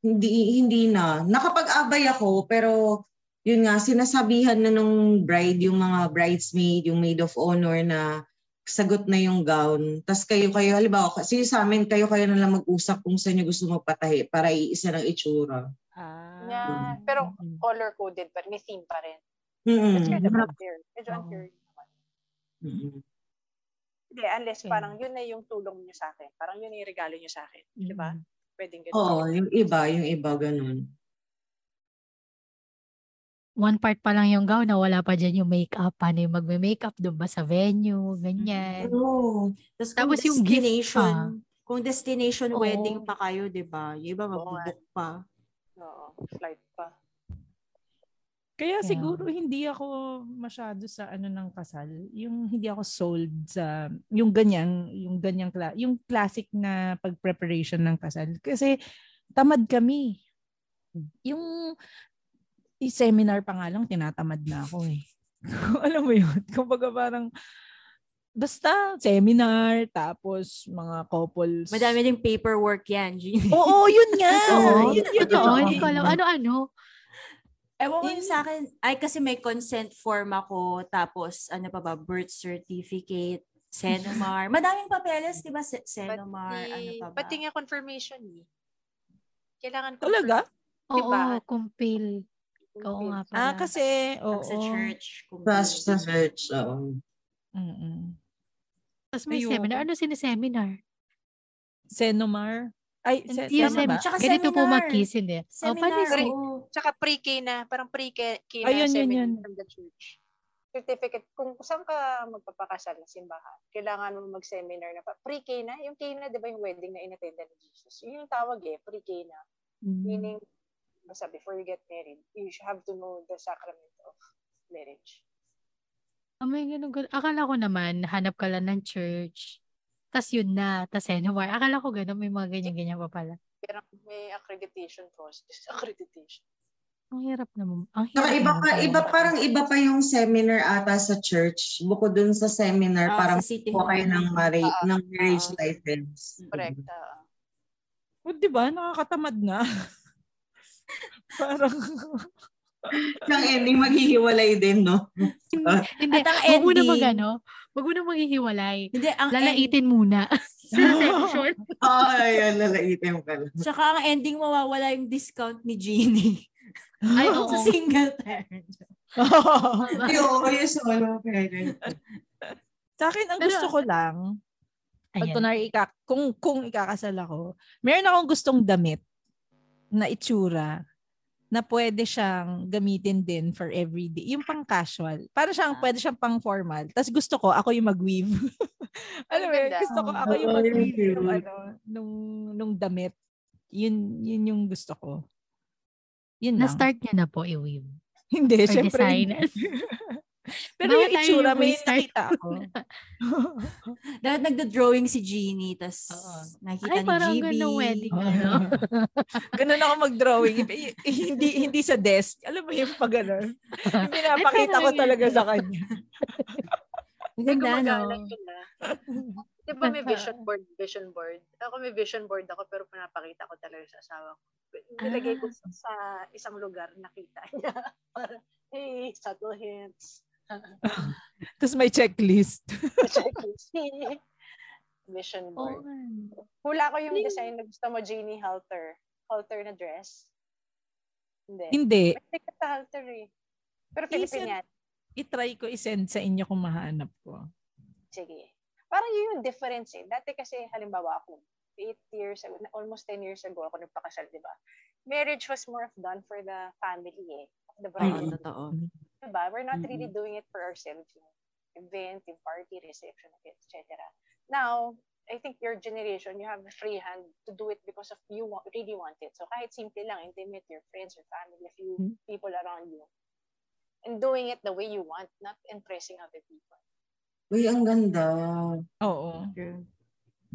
Hindi, hindi na. Nakapag-abay ako, pero yun nga, sinasabihan na nung bride, yung mga bridesmaid, yung maid of honor na sagot na yung gown. Tapos kayo, kayo, halimbawa, kasi sa amin, kayo, kayo na lang mag-usap kung saan nyo gusto magpatahi para iisa ng itsura. Ah. Yeah. Pero color-coded pa rin. May theme pa rin. Mm-mm. That's kind of unfair. Medyo unfair. naman. Hindi, unless Okay. parang yun na yung tulong nyo sa akin. Parang yun na yung regalo nyo sa akin. Di ba? Mm. Pwedeng ganun. Oo, yung iba, yung iba, ganun. One part pa lang yung gown na wala pa dyan yung makeup. Paano yung magme-makeup doon ba sa venue? Ganyan. Oo. Tapos, kung Tapos yung gift destination, pa. kung destination Oo. wedding pa kayo, 'di ba? Yung iba magbubuk pa. Oo. Flight pa. Kaya Kaya- siguro hindi ako masyado sa ano ng kasal. Yung hindi ako sold sa yung ganyang yung ganyang kla- yung classic na pag-preparation ng kasal kasi tamad kami. Yung i seminar pa nga lang tinatamad na ako eh. Alam mo yun? Kumbaga parang basta seminar tapos mga couples. Madami ding paperwork yan. Jean. Oo, yun nga. Oo, yun, yun, totoo. yun. Hindi ko alam. Ano-ano? Ewan ko yung sa akin, ay kasi may consent form ako, tapos ano pa ba, birth certificate, Senomar. Madaming papeles, di ba? Se- Senomar, ano pa ba? Pati nga confirmation eh. Kailangan Talaga? Oo, Diba? kumpil. Oo nga pala. Ah, kasi, oo. Sa church. kung Sa, search, oo. Mm-mm. Tapos may Ayoko. seminar. Ano sineseminar? Senomar? Ay, tama seminar. ba? Tsaka Ganito po seminar. mag-kiss, hindi. Oh, Seminar, paano se- oo. Tsaka pre-K na, parang pre-K na Ayun, yun, seminar yun. from the church. Certificate, kung saan ka magpapakasal na simbahan, kailangan mo mag-seminar na, pre-K na, yung K na, di ba yung wedding na inattenda ni Jesus? Yun yung tawag eh, pre-K na. Mm. Meaning, basta before you get married, you should have to know the sacrament of marriage. Ah, may ganun, ganun. Akala ko naman, hanap ka lang ng church. Tas yun na. Tas anywhere. Akala ko ganun, may mga ganyan-ganyan pa pala. Pero may accreditation process. Accreditation. Ang hirap naman. Ang Saka hirap iba naman pa, iba parang iba pa yung seminar ata sa church. Bukod dun sa seminar, Ah, parang sa City kuha kayo ng, marriage, Ah, ng marriage ah. license. Correct. ah. O, di ba? Nakakatamad na. Parang, Yung ending, maghihiwalay din, no? Hindi, At ang wag mo na ending- mag ano, wag mo na maghihiwalay. Hindi, ang end, Lalaitin muna. Section. Ay, yan, lalaitin ka lang. tsaka ang ending mawawala yung discount ni Jeannie. Ay, oo. sa single parent. Ay, oo, yung solo parent. sa akin, ang Pero- gusto ko lang, pag kunwari ika, kung, kung ikakasal ako, meron akong gustong damit na itsura na pwede siyang gamitin din for everyday. Yung pang casual. Para siyang, Ah. pwede siyang pang formal. Tapos gusto ko, ako yung mag-weave. Alam mo. Gusto ko, ako yung mag-weave yung nung, ano, nung, nung damit. Yun, yun yung gusto ko. Yun lang. Na-start niya na po i-weave. Hindi, Or syempre. design. Pero yung itsura, yung may start. nakita ako. Dahil nagda-drawing si Jeannie, tas Oo. nakita Ay, ni parang GB. ganun wedding. Oo. Ano? Ganun ako mag-drawing. Hindi hindi sa desk. Alam mo yung pag ganun. Yung pinapakita ko talaga sa kanya. Ganda, no? Ah. Di ba may vision board, vision board? Ako may vision board ako pero pinapakita ko talaga sa asawa ko. Nilagay ko sa, sa isang lugar, nakita niya. Para, hey, subtle hints. Tapos may checklist. Checklist. vision Oo board. nga. Hula ko yung design na gusto mo, Jeannie Halter. Halter na dress. Hindi. hindi. May sa halter eh. Pero Isn't- Philippine yan. I-try ko i-send sa inyo kung mahanap ko. Sige. Parang yun yung difference eh. Dati kasi, halimbawa ako, 8 years ago, almost 10 years ago ako nagpakasal, di ba? Marriage was more of done for the family eh. of The Oo, bride. totoo. Diba? We're not really doing it for ourselves. Yung event, yung party, reception, etc. Now, I think your generation, you have the free hand to do it because of you want, really want it. So kahit simple lang, intimate, your friends, your family, a few Mhm. people around you. And doing it the way you want, not impressing other people. Uy, ang ganda. Oo.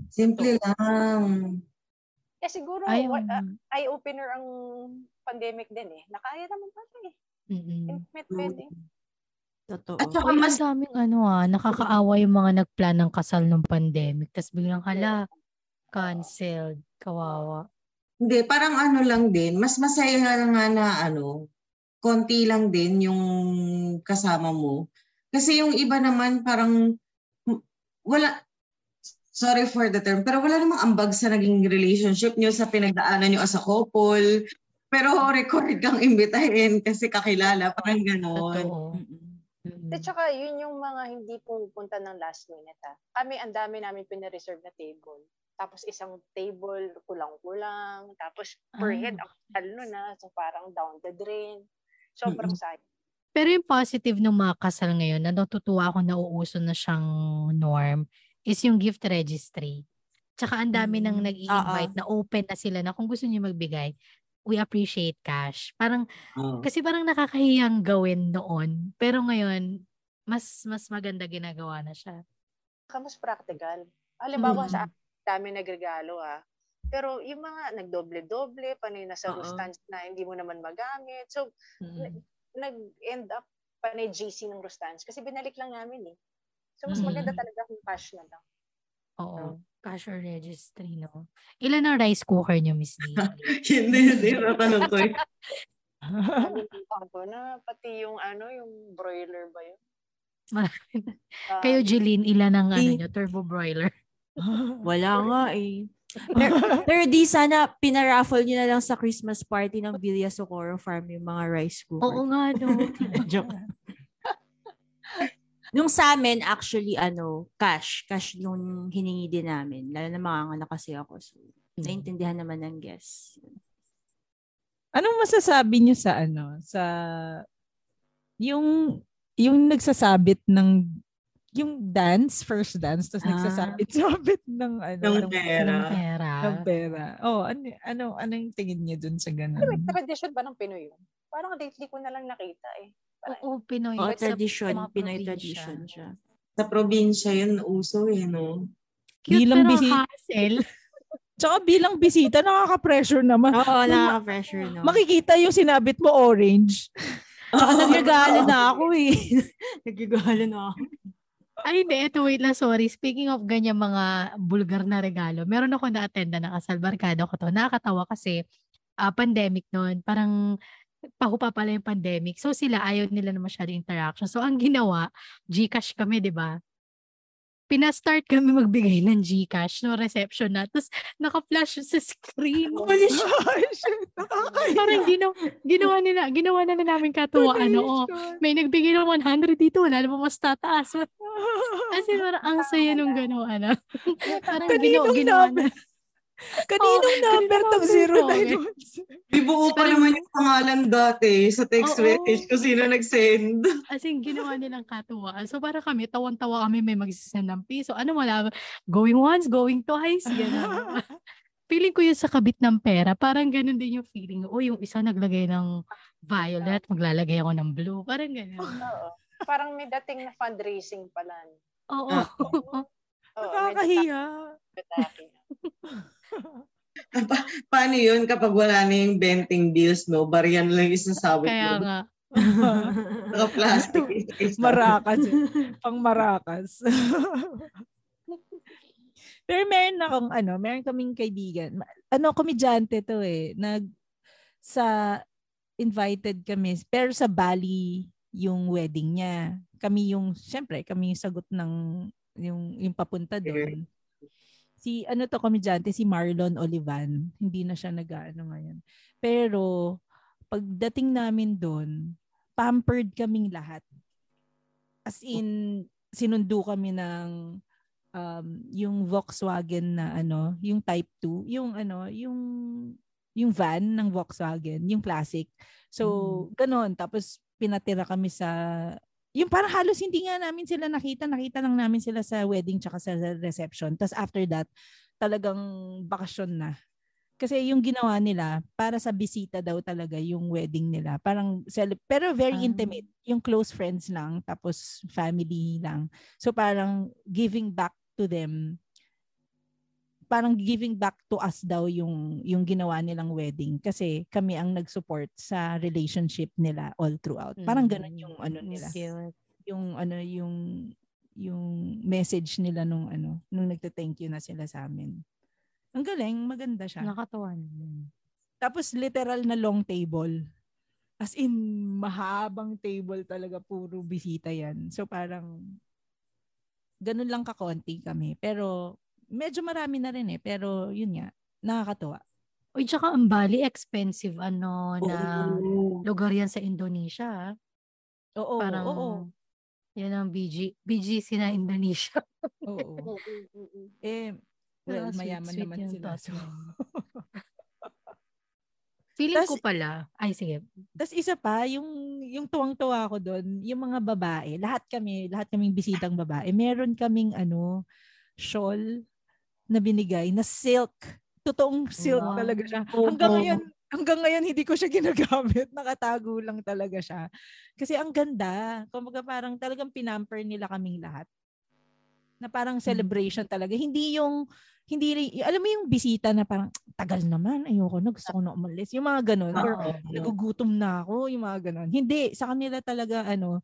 Simple lang. Kaya siguro, Ay, what, uh, eye-opener ang pandemic din eh. Nakaya naman pala eh. Mm-mm. Intimate wedding. Totoo. At saka mas, daming ano ah, nakakaawa yung mga nagplan ng kasal ng pandemic. Tapos biglang hala, canceled. Kawawa. hindi, parang ano lang din, mas masaya nga nga na ano, konti lang din yung kasama mo. Kasi yung iba naman parang wala, sorry for the term, pero wala namang ambag sa naging relationship nyo sa pinagdaanan nyo as a couple. Pero record kang imbitahin kasi kakilala, parang gano'n. Mm-mm. At saka, yun yung mga hindi pupunta ng last minute ha. Kami, ang dami namin pinareserve na table. Tapos isang table, kulang-kulang. Tapos per Ah. head, ang nun na. So parang down the drain. Sobrang sayang. Pero yung positive ng mga kasal ngayon, na natutuwa ako na uuso na siyang norm, is yung gift registry. Tsaka ang dami nang Mm. nag-i-invite na open na sila na kung gusto niyo magbigay, we appreciate cash. Parang, Oo. kasi parang nakakahiyang gawin noon. Pero ngayon, mas mas maganda ginagawa na siya. Mas practical. Halimbawa Mm. sa akin, dami nagregalo ha. Pero yung mga nagdoble-doble, panay nasa Oo. rustans na hindi mo naman magamit. So, Mm. nag-end up panay JC ng rustans kasi binalik lang namin eh. So, mas Mm. maganda talaga kung cash na lang. Oo. Cash or registry, no? Ilan ang rice cooker niyo, Miss D? hindi, hindi, natanong ko eh. Nalimutan ko na pati yung ano, yung broiler ba yun? Na. Ah, Kayo, Jeline, ilan ang ano niyo? Turbo broiler. Wala nga eh. Pero, pero di sana pinaraffle nyo na lang sa Christmas party ng Villa Socorro Farm yung mga rice cooker. Oo nga, no. Joke. Nung sa amin, actually, ano, cash. Cash yung hiningi din namin. Lalo na mga anak kasi ako. So, naintindihan naman ng guests. Anong masasabi niyo sa ano, sa yung yung nagsasabit ng yung dance, first dance, tapos Ah. nagsasabit-sabit ng ano, Ng pera. Ng pera. ng pera. Oh, ano, ano, ano yung tingin niyo dun sa Ano, ganun? may tradition ba ng Pinoy yun? Parang lately ko na lang nakita eh. Oo, Pinoy. Oo, Sa tradition. mga Pinoy probinsya. tradition siya. Sa probinsya yun, uso eh, no? Cute Bilang pero bisi- hassle. Tsaka bilang bisita, nakaka-pressure naman. Oo, nakaka-pressure, no? Makikita yung sinabit mo orange. Tsaka nagregalo na ako eh. Nagigalo na ako. Ay, hindi. Ito, wait lang. Sorry. Speaking of ganyan mga bulgar na regalo, meron ako na-attenda na kasal. Barkada ko to. Nakakatawa kasi ah, pandemic noon. Parang pahupa pala yung pandemic. So sila ayaw nila na masyado interaction. So ang ginawa, Gcash kami, di ba? Pinastart kami magbigay ng Gcash no reception na. Tapos naka-flash sa screen. Holy shit! Parang ginawa, ginawa nila, ginawa na namin katuwaan. Oo, may nagbigay ng 100 dito, wala namang mas tataas. As in, parang ang saya nung gano'n, ano. parang Kaninong ginawa na. Kaninong Oo, number tong number to? 091? Di buo pa Parang- naman yung pangalan dati sa text Oo. message kung sino nag-send. As in, ginawa nilang katuwaan. So, para kami, tawan-tawa kami, may magsisend ng piso. Ano wala, going once, going twice, gano'n. feeling ko yun sa kabit ng pera, parang ganun din yung feeling. O, yung isa naglagay ng violet, maglalagay ako ng blue. Parang ganun. Oo. Parang may dating na fundraising pala. Oo. Ah. Oo, may Nakakahiya. Pa- paano yun kapag wala na yung benting bills, no? Bariyan lang yung isasabit Kaya mo. nga. Naka-plastic. Marakas. Pang marakas. Pero meron akong ano, meron kaming kaibigan. Ano, komedyante to eh. Nag, sa, invited kami. Pero sa Bali, yung wedding niya. Kami yung, syempre, kami yung sagot ng, yung, yung papunta doon. Si, ano to, komedyante, si Marlon Olivan. Hindi na siya nag-ano ngayon. Pero, pagdating namin doon, pampered kaming lahat. As in, sinundo kami ng um, yung Volkswagen na ano, yung Type 2, yung ano, yung yung van ng Volkswagen, yung classic. So, ganon. Tapos, pinatira kami sa, yung parang halos hindi nga namin sila nakita. Nakita lang namin sila sa wedding tsaka sa reception. Tapos after that, talagang bakasyon na. Kasi yung ginawa nila, para sa bisita daw talaga yung wedding nila. Parang, pero very Ah. intimate. Yung close friends lang, tapos family lang. So parang giving back to them, parang giving back to us daw yung yung ginawa nilang wedding kasi kami ang nag-support sa relationship nila all throughout. Parang ganun yung ano nila. Yung ano yung yung message nila nung ano nung nagte-thank you na sila sa amin. Ang galing, maganda siya. Nakatawa naman. Tapos literal na long table. As in, mahabang table talaga, puro bisita yan. So parang, ganun lang kakonti kami. Pero, medyo marami na rin eh. Pero, yun nga, nakakatuwa. Uy, tsaka ang Bali, expensive ano na Oo. lugar yan sa Indonesia. ah. Oo, Parang, oo, yan ang BG, BGC na Indonesia. oo. Eh, well, Ah, sweet, mayaman sweet naman sila. So. Feeling Tas- ko pala, ay sige, Tapos isa pa, yung, yung tuwang-tuwa ko doon, yung mga babae, lahat kami, lahat kaming bisitang babae, meron kaming ano, shawl na binigay na silk. Totoong silk Wow. talaga siya. Hanggang ngayon, hanggang ngayon hindi ko siya ginagamit. Nakatago lang talaga siya. Kasi ang ganda. Kumbaga parang talagang pinamper nila kaming lahat. Na parang celebration talaga. Hindi yung hindi alam mo yung bisita na parang tagal naman, ayoko na, gusto ko na umalis. Yung mga ganun. Or nagugutom na ako, yung mga ganon. Hindi, sa kanila talaga ano,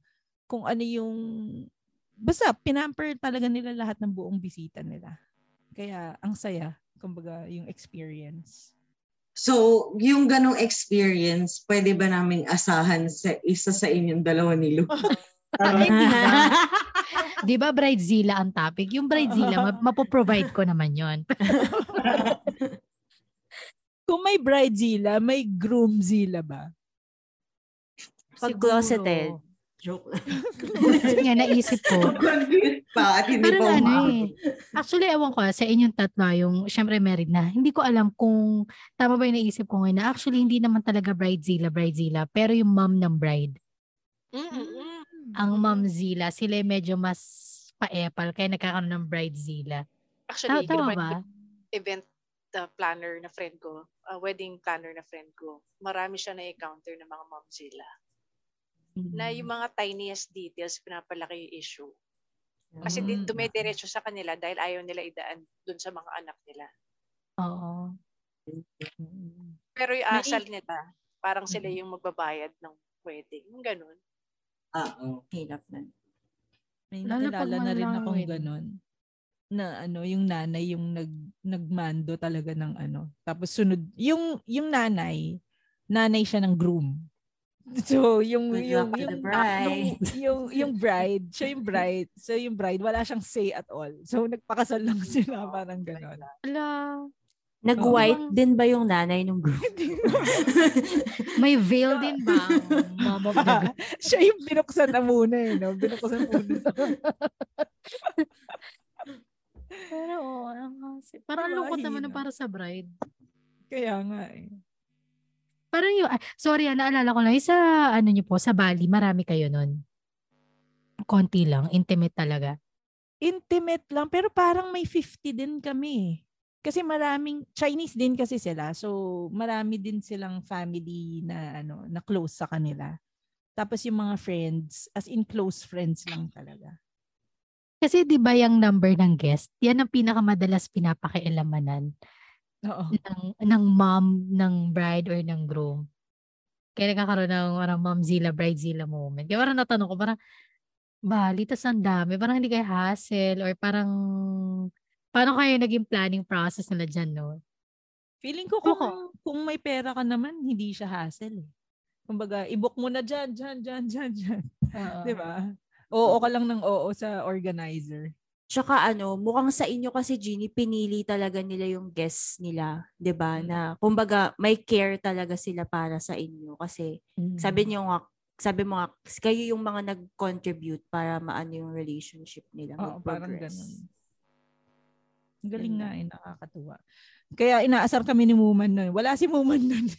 kung ano yung, basta pinamper talaga nila lahat ng buong bisita nila. Kaya ang saya, kumbaga yung experience. So, yung ganong experience, pwede ba naming asahan sa isa sa inyong dalawa ni Lu? Ay, di ba? Bridezilla ang topic? Yung bridezilla, ma- mapoprovide ko naman yon. Kung may bridezilla, may groomzilla ba? Pag closeted. Joke. Nga naisip ko. Pa at hindi Parang pa ano eh. Actually, ewan ko ah, sa inyong tatlo, yung syempre married na. Hindi ko alam kung tama ba yung naisip ko ngayon na actually hindi naman talaga bridezilla, bridezilla, pero yung mom ng bride. Mm-mm. Ang momzilla, sila yung medyo mas pa-epal kaya nagkakaroon ng bridezilla. Actually, Tama ginawa ba? yung event uh, planner na friend ko, uh, wedding planner na friend ko, marami siya na-encounter ng mga momzilla. Na Mm. yung mga tiniest details pinapalaki yung issue. Kasi Mm. dumediretso sa kanila dahil ayaw nila idaan dun sa mga anak nila. Oo. Pero yung May- asal nila, parang sila Mm. yung magbabayad ng wedding. Yung ganun. Ah, oh. Hirap na. May naalala na rin akong ganun. Na ano, yung nanay yung nag nagmando talaga ng ano. Tapos sunod, yung yung nanay, nanay siya ng groom. So, yung Good yung to yung, bride. yung yung yung bride, siya yung bride. So yung bride wala siyang say at all. So nagpakasal lang sila parang gano'n. Ala, Nag-white din ba yung nanay nung group? may veil din ba ang mom of the group? siya yung binuksan na muna eh, no? Binuksan muna. Pero, kasi- parang ang lungkot naman na para sa bride. Kaya nga eh. Parang yung, ah, sorry ah, naalala ko lang, sa, ano niyo po, sa Bali, marami kayo nun. Konti lang, intimate talaga. intimate lang pero parang may 50 din kami. Kasi maraming Chinese din kasi sila. So marami din silang family na ano na close sa kanila. Tapos yung mga friends, as in close friends lang talaga. Kasi di ba yung number ng guest, yan ang pinakamadalas pinapakialamanan Oo. ng, ng mom ng bride or ng groom. Kaya nagkakaroon ng parang momzilla, bridezilla moment. Kaya parang natanong ko, parang, bali, tas ang dami. Parang hindi kayo hassle or parang, paano kayo naging planning process nila dyan, no? Feeling ko kung, Oo. kung may pera ka naman, hindi siya hassle eh. Kumbaga, i-book mo na dyan, dyan, dyan, dyan, dyan. Di ba? Oo ka lang ng oo sa organizer. Tsaka ano, mukhang sa inyo kasi Jeannie, pinili talaga nila yung guests nila, 'di ba? Mm. Na kumbaga may care talaga sila para sa inyo kasi sabi niyo nga sabi mo nga, kayo yung mga nag-contribute para maano yung relationship nila Oo, parang ganun. Ang galing nga eh, nakakatuwa. Kaya inaasar kami ni Muman nun. Wala si Muman nun.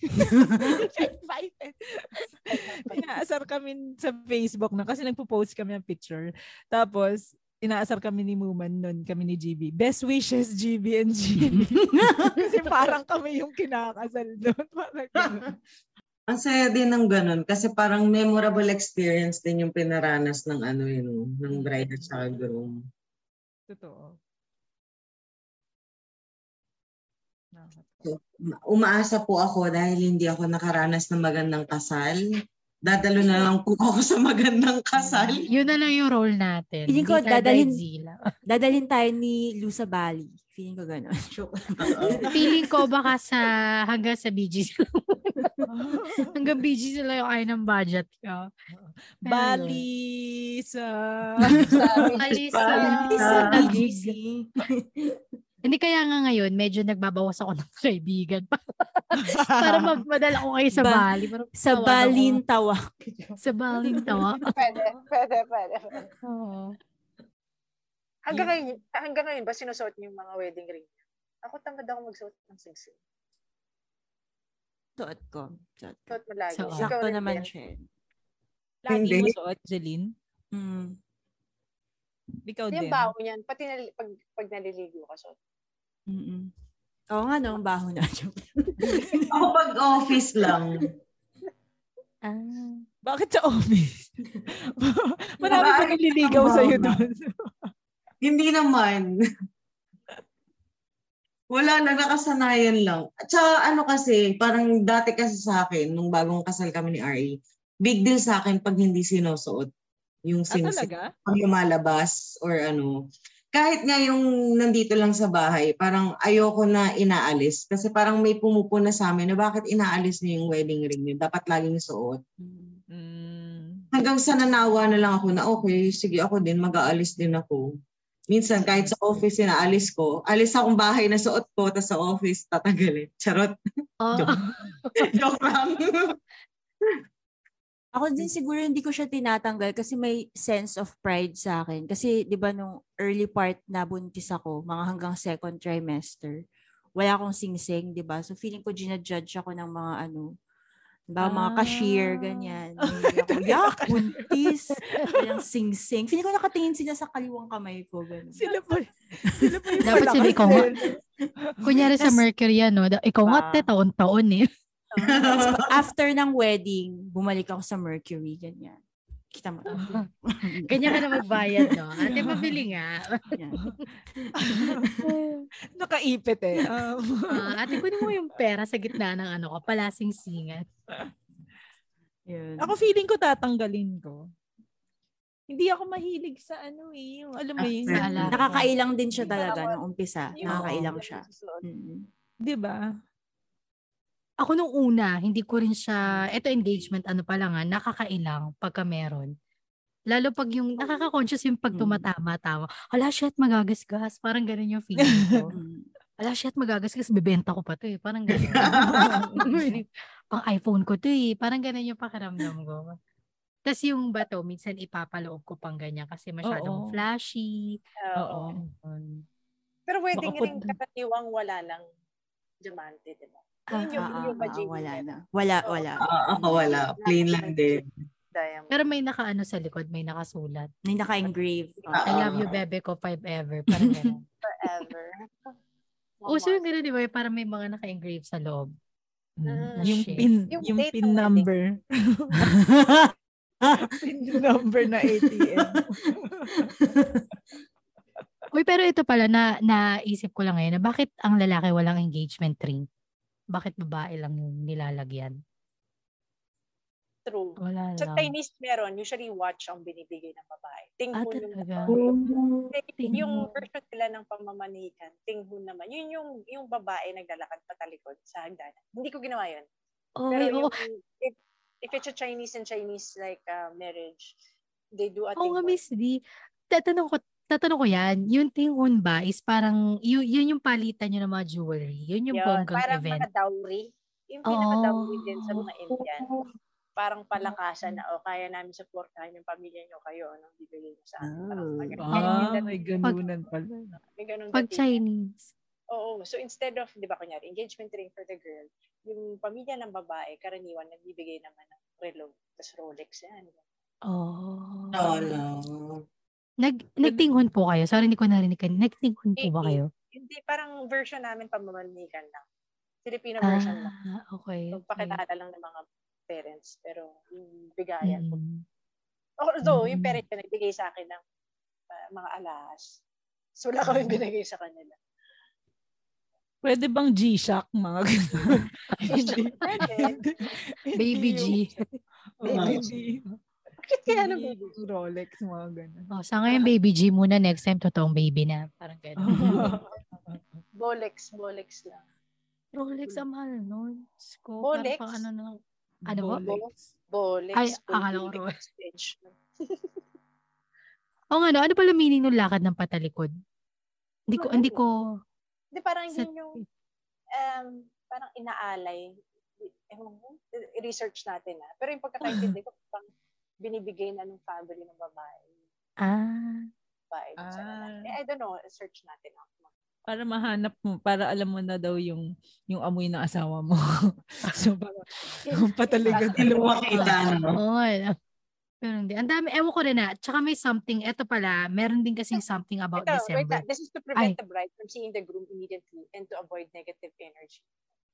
inaasar kami sa Facebook na kasi nagpo-post kami ng picture. Tapos, inaasar kami ni Muman nun, kami ni GB. Best wishes, GB and GB. kasi parang kami yung kinakasal nun. Parang ganun. Ang saya din ng ganun kasi parang memorable experience din yung pinaranas ng ano yun, ng bride at saka groom. Totoo. So, ma- umaasa po ako dahil hindi ako nakaranas ng magandang kasal. Dadalo na lang po ako sa magandang kasal. Yun na lang yung role natin. Feeling Hindi ko, dadalhin-. Dadalhin tayo ni Lu sa Bali. Feeling ko gano'n. Feeling ko baka sa hanggang sa BGC lang. hanggang BGC lang yung kaya ng budget ko. Bali sa... Bali sa sa BGC. Hindi kaya nga ngayon, medyo nagbabawas ako ng kaibigan para mag- madala ko kayo sa Ba- Bali. Para Sa tawagan ko. Balintawa. Sa Balintawa. Pwede, pwede, pwede. Oo. Hanggang ngayon, hanggang ngayon ba sinusuot niyo yung mga wedding ring? Ako tamad ako magsuot ng singsing. Suot ko. Suot ko. Suot mo lagi. Suot. Sakto naman siya. eh. Lagi mo suot, Jeline? Mm. Ikaw Yung din. baho niyan, pati nal- pag, pag naliligo ka, suot. Mm-mm. Oo nga, no, ang baho na. Ako pag office lang. Ah. Bakit sa office? Marami pa nililigaw sa'yo doon. Hindi naman. Wala na, nakasanayan lang. At saka ano kasi, parang dati kasi sa akin, nung bagong kasal kami ni RE, big deal sa akin pag hindi sinusuot yung Ah, singsing. talaga? pag lumalabas or ano. Kahit nga yung nandito lang sa bahay, parang ayoko na inaalis. Kasi parang may pumupuna sa amin na bakit inaalis niyo yung wedding ring niyo. Dapat laging suot. Mm. Hanggang sa nanawa na lang ako na okay, sige ako din, mag-aalis din ako. Minsan kahit sa office inaalis ko, alis akong bahay na suot ko, tapos sa office tatagalin. Charot. Oo. Joke lang. Ako din siguro hindi ko siya tinatanggal kasi may sense of pride sa akin. Kasi 'di ba nung early part na buntis ako, mga hanggang second trimester, wala akong singsing, 'di ba? So feeling ko ginajudge ako ng mga ano, 'di ba, mga cashier Ah. ganyan. Ako, yak, buntis, walang singsing. Feeling ko nakatingin sila sa kaliwang kamay ko, ganun. Sila pa, sila pa yung Dapat sila ikaw. Kunyari sa Mercury, ano, da- ikaw nga, Ah. te, taon-taon eh. After ng wedding, bumalik ako sa Mercury, ganyan. Kita mo. Ganyan ka na magbayad, no? Ate, pabili nga. Nakaipit eh. Um, Ah, ate, kunin mo yung pera sa gitna ng ano ko, palasing singat. Yun. ako feeling ko tatanggalin ko. Hindi ako mahilig sa ano eh. Yung, alam mo Ah, yun. Nakakailang din siya talaga nung umpisa. Nakakailang siya. susuot. Mm. Ako nung una, hindi ko rin siya, eto engagement, ano pa lang ah, nakakailang pagka meron. Lalo pag yung, nakaka-conscious yung pag Mm. tumatama-tama. Hala, shit, magagasgas. Parang ganun yung feeling ko. Hala, shit, magagasgas. Bebenta ko pa to eh. Parang ganun. Pang iPhone ko to eh. Parang ganun yung pakiramdam ko. Tapos yung bato, minsan ipapaloob ko pang ganyan kasi masyadong Oo. flashy. Oo. Pero pwedeng Baka rin pud- karaniwang wala lang diamante, di ba? Ah, Yun yung, Ah, yung ah, ba, Jimmy, wala meron? na. Wala, Oo. wala. Ah, ako wala. Plain lang din. Diamond. Pero may nakaano sa likod, may nakasulat. May naka-engrave. Ah, I love you, bebe ko, five ever. Parang ganun. Forever. Uso yung gano'n, di ba? Parang may mga naka-engrave sa loob. Mm. Yung Shit. pin, Yung yung, pin number. pin number na ATM. Uy, pero ito pala, na, naisip ko lang ngayon na bakit ang lalaki walang engagement ring? Bakit babae lang yung nilalagyan? True. Wala Sa lang. Chinese meron, usually watch ang binibigay ng babae. Ah, Tinghun yung talaga? Yung, yung Tinghun. version nila ng pamamanikan, tinghun naman. Yun yung, yung babae naglalakad patalikod sa hagdanan. Hindi ko ginawa yun. Oh, Pero yung, if, if it's a Chinese and Chinese like uh, marriage, they do a Oo nga, tinghun. Miss D. Tatanong ko, tatanong ko yan, yung tinghun ba is parang, yun, yun yung palitan nyo ng mga jewelry. Yun yung Yun, bonggang parang event. mga dowry. Yung pinaka-dowry Oh. din sa mga Indian. Parang palakasan na, o kaya namin supportahan yung pamilya nyo kayo, anong bibigay nyo sa amin. Parang Oh. mga- Ah, may ganunan pala. may ganun Pag. Chinese. Oo. So instead of, di ba kunyari, engagement ring for the girl, yung pamilya ng babae, karaniwan, nagbibigay naman ng relo, tas Rolex yan. Oh. Wala. Nag, nagtinghun po kayo. Sorry, hindi ko narinig kanina. Nagtinghun po ba kayo? Hindi, parang version namin pamamanikan lang. Filipino Ah, version lang. okay. okay. Magpakilala lang ng mga parents. Pero yung bigayan. Mm. Although, yung Mm. parents ko nagbigay sa akin ng ah, mga alahas. So, wala kami binigay sa kanila. Pwede bang G-Shock, mga ganun? Hindi. Pwede. Baby G. Oo, hindi. Bakit kaya nang yung Rolex, mga ganun. Oh, sa ngayon, baby G muna. Next time, totoong baby na. Parang gano'n. Bolex, Bolex lang. Rolex, ang mahal nun. Sko, Bolex? Parang ano na. Ano ba? Rolex. Bolex. Ay, akala ko Rolex. O nga, no, ano pala meaning ng lakad ng patalikod? Hindi ko, hindi ko, Hindi, parang Sa- yun yung, um, parang inaalay. Ewan ko, i-research natin na. Pero yung pagkakaintindi ko, parang binibigay na ng family ng babae. ah, babae Ah. Eh, I don't know, search natin. ako. Para mahanap mo, para alam mo na daw yung yung amoy ng asawa mo. so, para yung pataligod. Hindi mo makita, no? oo. Pero hindi. Ang dami, ewan ko rin na. Tsaka may something, eto pala, meron din kasing something about Ito, wait December. lang. This is to prevent the bride from seeing the groom immediately and to avoid negative energy.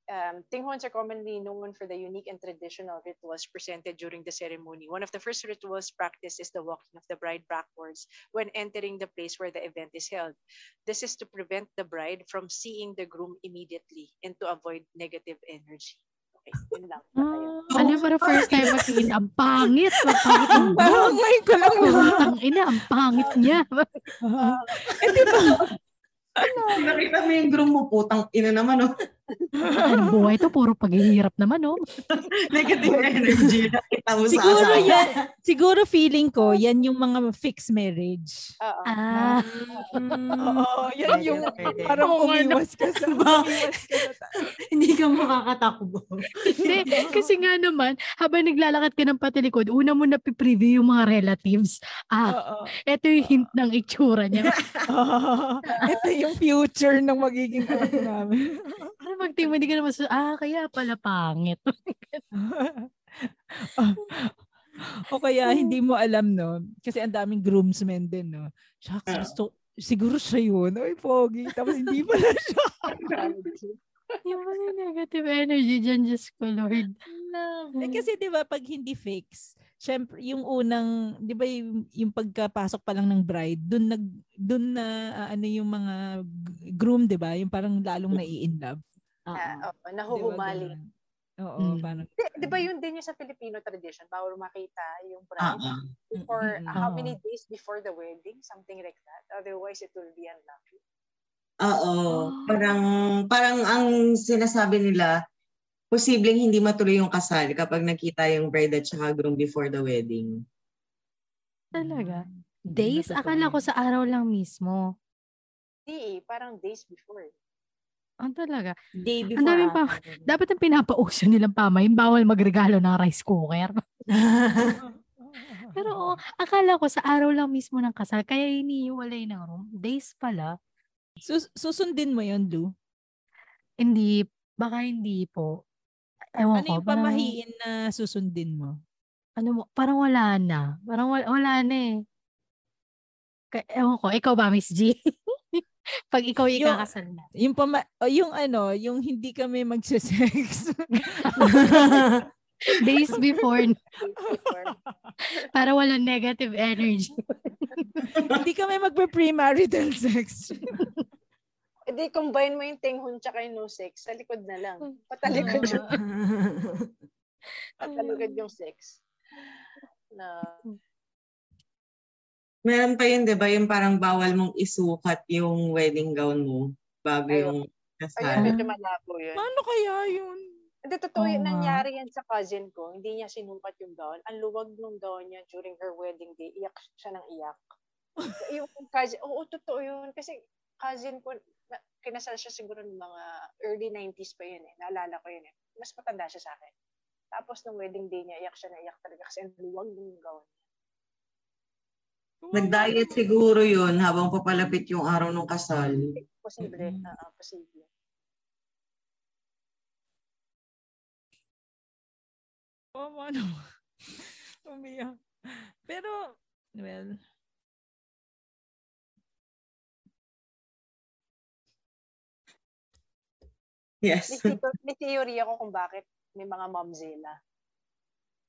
Um, Tinghuans are commonly known for the unique and traditional rituals presented during the ceremony. One of the first rituals practiced is the walking of the bride backwards when entering the place where the event is held. This is to prevent the bride from seeing the groom immediately and to avoid negative energy. Okay, yun lang. Ah, ano para first time makikita, ang pangit. Ang pangit ng Parang ngayon ko lang Ang ina, ang pangit niya. eh, di ba? Nakita mo yung groom mo, putang ina naman, oh. Ang buhay to, puro paghihirap naman, oh. Negative energy. Nakita mo sa Siguro asawa. yan, siguro feeling ko, yan yung mga fixed marriage. Oo. Ah, Oo, yan yung pwede. parang nga, umiwas ka sa, Ba- umiwas ka sa Hindi ka makakatakbo. hindi. Kasi nga naman, habang naglalakad ka ng patilikod, una mo na preview yung mga relatives. Ah, Oo. eto yung hint ng itsura niya. Ito yung future ng magiging anak namin. Pagtingin mo, hindi ka naman sa, ah, kaya pala pangit. o kaya hindi mo alam, no? Kasi ang daming groomsmen din, no? Shucks, Ah. gusto, siguro siya yun. Ay, pogi. Tapos hindi pala siya. yung mga negative energy dyan, Diyos ko, Lord. Eh, kasi 'di ba pag hindi fix, syempre yung unang 'di ba yung, yung pagkapasok pa lang ng bride, doon nag doon na ah, ano yung mga groom 'di ba? Yung parang lalong nai-in love. Ah, oo, 'Di ba, nahuhumali. Oo, Mm. parang Di, di ba yun din yung sa Filipino tradition? Bawal makita yung bride ah. before, Mm-mm. how many days before the wedding? Something like that. Otherwise, it will be unlucky. Oo. Ah. Parang, parang ang sinasabi nila, posibleng hindi matuloy yung kasal kapag nakita yung bride at saka groom before the wedding. Talaga. Hindi Days? Akala ko sa araw lang mismo. Hindi, eh, parang days before. Ang talaga. Day Ang before. daming pa, dapat ang pinapauso nilang pamayin, bawal magregalo ng rice cooker. Pero oo, akala ko sa araw lang mismo ng kasal, kaya iniiwalay ng room. Days pala. Sus- susundin mo 'yon, Lu. Hindi, baka hindi po. Ewan Ano ko, yung parang, pamahiin na susundin mo? ano mo, parang wala na. Parang wala, wala na eh. Ewan ko, ikaw ba, Miss G? Pag ikaw yung Yung- ikakasal na. Yung pama o yung ano, yung hindi kami magse-sex. Days before, Days before. para walang negative energy. hindi kami magpe-premarital sex. Hindi, combine mo yung tenghun tsaka yung no sex. Sa likod na lang. Patalikod yung, patalikod yung sex. Na, Meron pa yun, di ba? Yung parang bawal mong isukat yung wedding gown mo bago Ayun. yung ayun, kasal. medyo malabo yun. Paano kaya yun? Hindi, totoo yun. Nga. Nangyari yan sa cousin ko. Hindi niya sinukat yung gown. Ang luwag nung gown niya during her wedding day. Iyak siya ng iyak. yung cousin, oo, totoo yun. Kasi cousin ko, na, kinasal siya siguro ng mga early 90s pa yun eh. Naalala ko yun eh. Mas matanda siya sa akin. Tapos nung wedding day niya, iyak siya na iyak talaga kasi ang luwag nung gown niya. Nag-diet siguro yun habang papalapit yung araw ng kasal. Posible. ah, posible. Oh, ano? Umiyak. Pero, well, Yes. May theory ako kung bakit may mga momzilla.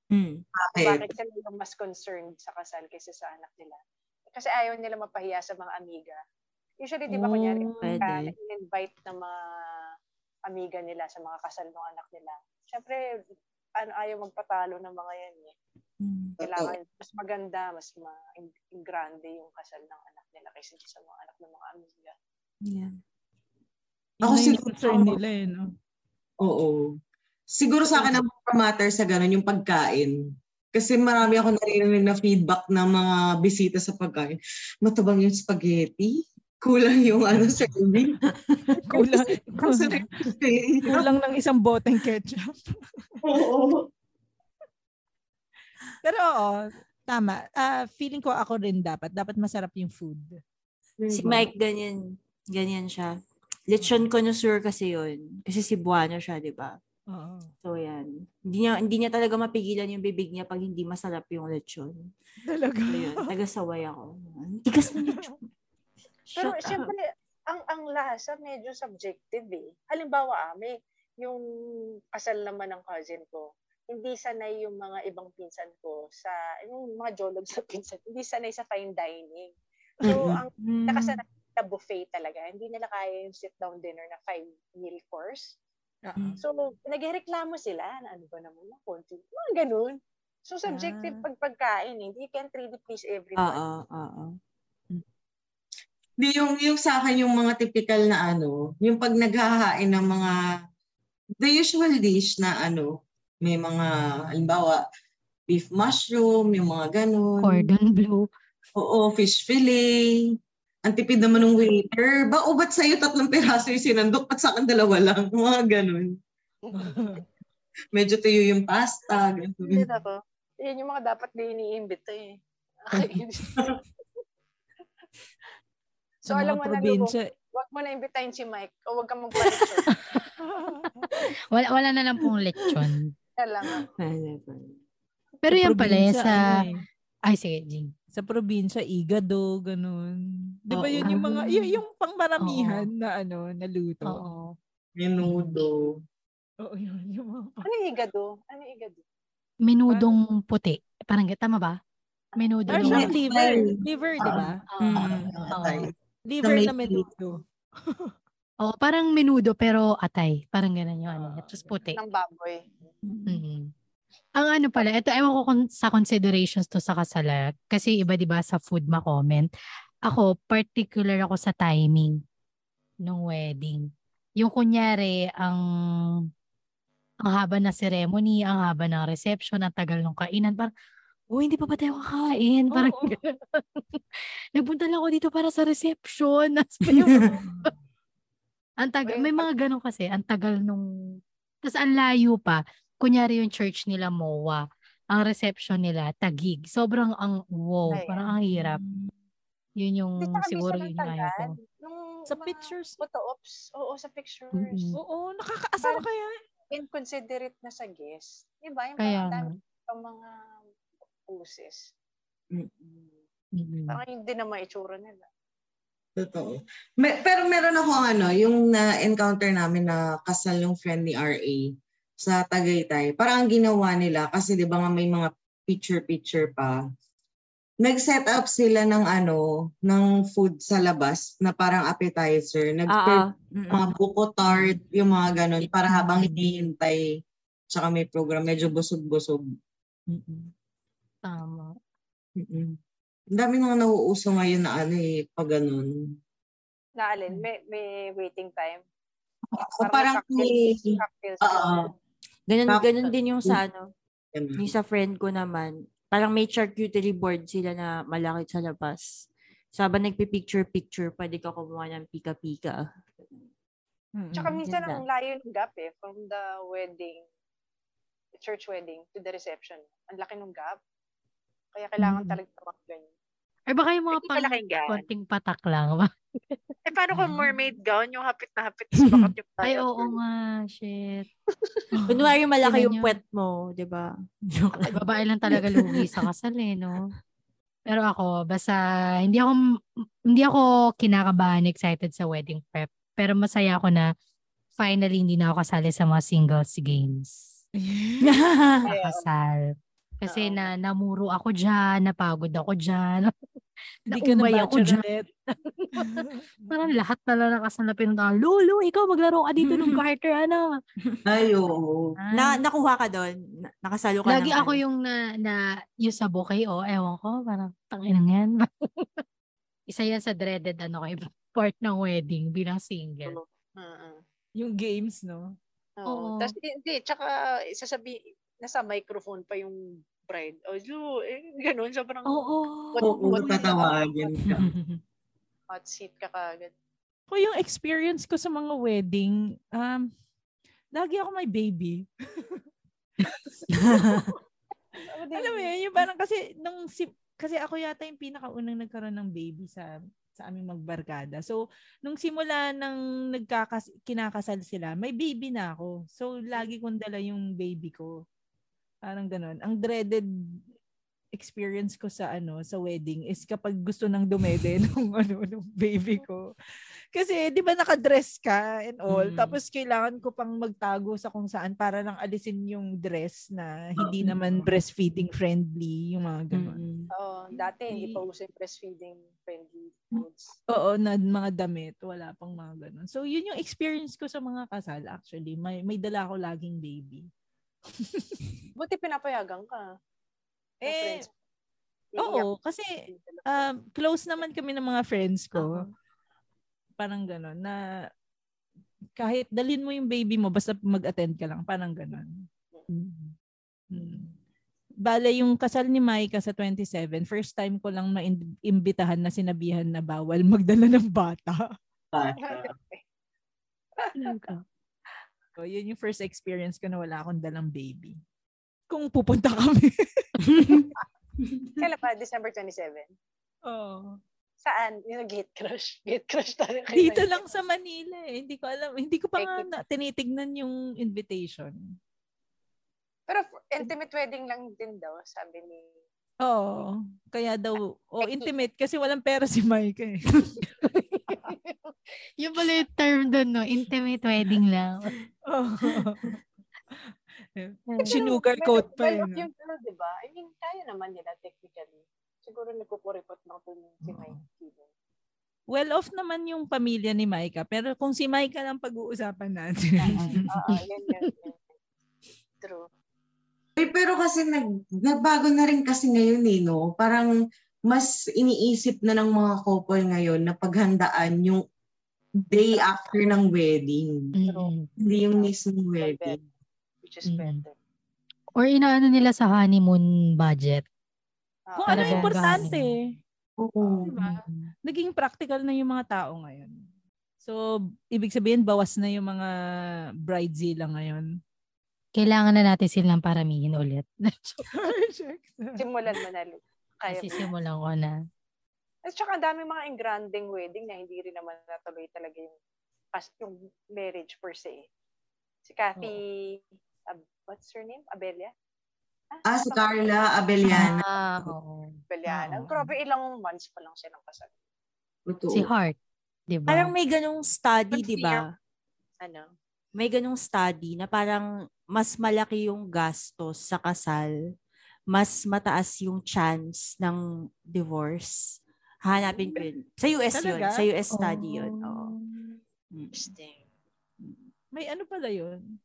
Hmm. Bakit? bakit sila yung mas concerned sa kasal kaysa sa anak nila. Kasi ayaw nila mapahiya sa mga amiga. Usually, di ba, kunyari, Oh, pagka pwede. invite ng mga amiga nila sa mga kasal ng anak nila. Siyempre, ano, ayaw magpatalo ng mga yan eh. Hmm. Kailangan mas maganda, mas ma in- grande yung kasal ng anak nila kaysa sa mga anak ng mga amiga. Yeah. Ako siguro- concern nila eh, no? Oo. Siguro sa akin ang matter sa ganun yung pagkain. Kasi marami ako narinig na feedback ng mga bisita sa pagkain. Matabang yung spaghetti. Kulang yung ano serving. Kulang, kulang, kulang ng isang boteng ketchup. Oo. Pero oo, tama. Ah, feeling ko ako rin dapat. Dapat masarap yung food. Si Mike, ganyan. Ganyan siya. Lechon connoisseur kasi yun. Kasi Cebuano siya, di ba? Oo. So, yan. Hindi niya, hindi niya talaga mapigilan yung bibig niya pag hindi masarap yung lechon. Talaga. So, yun. Taga-saway ako. Tigas ng lechon. Pero up. siyempre, ang ang lasa medyo subjective eh. Halimbawa, ah, may yung kasal naman ng cousin ko, hindi sanay yung mga ibang pinsan ko sa, yung mga jolog sa pinsan, hindi sanay sa fine dining. So, ang Mm. nakasanay na buffet talaga, hindi nila kaya yung sit-down dinner na five meal course. Oo. So, nagreklamo sila na ano ba naman na konti. Mga ganun. So, subjective Ah. pag pagkain. eh. Hindi can't really please everyone. Oo, oo. Di yung, yung sa akin yung mga typical na ano, yung pag naghahain ng mga, the usual dish na ano, may mga, halimbawa, beef mushroom, yung mga ganun. Cordon bleu. Oo, fish fillet. Ang tipid naman ng waiter. Ba, o ba't sa'yo tatlong piraso yung sinandok at sa akin dalawa lang? Mga ganun. Medyo tuyo yung pasta. Hindi Ganun. ako. Yan yung mga dapat din iniimbita eh. Nakakainis. so, alam mo na, Lugo, probinsya, wag mo na imbitahin si Mike o wag kang magpa-lecture. Wala, wala na lang pong lechon. Pwede, pwede. Pero yan pala, eh, sa... ano eh, Ay, sige, Jing. Sa probinsya, igado, ganun. Di ba Oo. yun yung mga, Ah. yun yung pangmaramihan na ano, na luto. Oo. Menudo. Oo, yun. Yung mga Ano yung higado? Ano yung higado? Menudong puti. Parang tama ba? Menudo. Or yung- siyang liver. Liver, di ba? Mm. Ah, atay. Liver may na menudo. Oh, parang menudo pero atay. Parang ganun yung ano. Tapos puti. Ng baboy. Mhm. Ang ano pala, ito ewan ko kung sa considerations to sa kasala. Kasi iba 'di ba sa food ma-comment. Ako, particular ako sa timing ng wedding. Yung kunyari, ang ang haba na ceremony, ang haba ng reception, ang tagal ng kainan. Parang, oh, hindi pa ba tayo kakain? Parang, Oo. nagpunta lang ako dito para sa reception. Ang tagal, may mga ganun kasi, ang tagal nung, tapos ang layo pa. Kunyari yung church nila MOA, ang reception nila Tagig. Sobrang ang wow, Ayan. parang ang hirap. Yun yung siguro yung ayaw ko. Nung Sa mga pictures. Photo ops. Oo, sa pictures. Mm-mm. Oo, nakakaasar kaya. Inconsiderate na sa guest. Diba? Yung Kaya parang dami mga poses. Mm-mm. Mm-mm. Parang hindi na maitsura nila. Totoo. Me- pero meron ako ano, yung na-encounter namin na kasal yung friend ni RA sa Tagaytay. Parang ang ginawa nila, kasi di ba nga may mga picture-picture pa, nag-set up sila ng ano, ng food sa labas na parang appetizer. nag Ah, mm, mga buko tart, yung mga ganun, para habang hinihintay, tsaka may program, medyo busog-busog. Tama. Mm-mm. Ang dami nang nauuso ngayon na ano eh, pag ganun. Naalin, may, may waiting time. O parang may, cocktails, cocktails. Ganun, Tapos- ganun din yung sa ano, yung sa friend ko naman. Parang may charcuterie board sila na malaki sa labas. So, habang nagpipicture-picture, pwede ka kumuha ng pika-pika. Tsaka Mm, minsan ang layo ng gap eh, from the wedding, the church wedding to the reception. Ang laki ng gap. Kaya kailangan Mm. talaga mga ganyan. Ay baka yung mga pang konting patak lang. Eh, paano kung mermaid gown, yung hapit na hapit sa bakat yung Ay, tayo? oo nga. Shit. Kunwari malaki yung puwet mo, di ba? Ay, babae lang talaga lugi sa kasal eh, no? Pero ako, basta hindi ako hindi ako kinakabahan excited sa wedding prep. Pero masaya ako na finally hindi na ako kasali sa mga singles games. Sa kasal. Kasi Oo. na namuro ako dyan, napagod ako dyan. Hindi ka na ako dyan. Parang lahat na lang nakasal na pinuntahan. Lolo, ikaw maglaro ka dito ng Carter, ano? Ay, oo. na, nakuha ka doon? Na- nakasalo ka Lagi ng ako ano? yung na, na yung sa bouquet, oh, ewan ko, parang tangin yan. Isa yan sa dreaded ano kay part ng wedding bilang single. Oo. Yung games, no? Oo. Oo. Tapos hindi, tsaka sasabi, nasa microphone pa yung bride. O, oh, eh, ganun. Sobrang Oo. What- Oo, what- tatawagin ka. hot seat ka kagad. Ko yung experience ko sa mga wedding, um, lagi ako may baby. Alam mo yun, yung parang kasi, nung si, kasi ako yata yung pinakaunang nagkaroon ng baby sa sa aming magbarkada. So, nung simula nang nagkakas kinakasal sila, may baby na ako. So, lagi kong dala yung baby ko. Parang ganun. Ang dreaded experience ko sa ano sa wedding is kapag gusto nang dumede nung ano nung baby ko. Kasi 'di ba naka-dress ka and all Mm. tapos kailangan ko pang magtago sa kung saan para lang alisin yung dress na hindi naman breastfeeding friendly yung mga ganun. Mm-mm. Oo, dati hindi pa uso yung breastfeeding friendly foods. Oo, na mga damit, wala pang mga ganun. So yun yung experience ko sa mga kasal actually. May may dala ako laging baby. Buti pinapayagan ka. Eh, friends. Oo, kasi um, close naman kami ng mga friends ko. Oo. Parang gano'n, na kahit dalin mo yung baby mo, basta mag-attend ka lang. Parang gano'n. Mm. Mm. Bale, yung kasal ni Maika sa 27, first time ko lang maimbitahan na sinabihan na bawal magdala ng bata. So, yun yung first experience ko na wala akong dalang baby. Kung pupunta kami. Kailan pa? December 27? Oo. Saan? Yung gate crush. Gate crush tayo. kayo Dito lang sa Manila eh. Hindi ko alam. Hindi ko pa nga na, tinitignan yung invitation. Pero intimate wedding lang din daw, sabi ni... Oo. Kaya daw, o intimate kasi walang pera si Mike eh. Yung pala yung term doon, no? Intimate wedding lang. Oh. Pero Sinugar coat pa yun. off yung girl, di ba? I mean, kaya naman nila technically. Siguro nagkukuripot lang po si Mike Keenan. Well off naman yung pamilya ni Micah. Pero kung si Micah lang pag-uusapan natin. Oo, yan, yan, yan. True. Eh, pero kasi nag, nagbago na rin kasi ngayon eh, no? Parang mas iniisip na ng mga couple ngayon na paghandaan yung day after ng wedding. Mm-mm. Hindi yung mismong wedding. Which is Mm. better. Or inaano nila sa honeymoon budget. Ah, Kung ano importante. Oo. Diba? Naging practical na yung mga tao ngayon. So, ibig sabihin, bawas na yung mga bridezilla ngayon. Kailangan na natin silang paramihin ulit. Simulan mo na. Lu. Kaya Kasi mo. simulan ko na. At saka ang daming mga engranding wedding na hindi rin naman natuloy talaga yung, as, yung marriage per se. Si Kathy, Ab- what's her name? Abelia? Ah, si Carla Abellana. Ah, oo. Abeliana. Oo. Grabe, ilang months pa lang silang kasal. Totoo. Si Heart. Di ba? Parang may ganong study, di ba? Ano? May ganong study na parang mas malaki yung gastos sa kasal, mas mataas yung chance ng divorce. Hanapin ko yun. Sa US yun. Talaga? Sa US study yun. Oo. Mm. Interesting. May ano pala yun?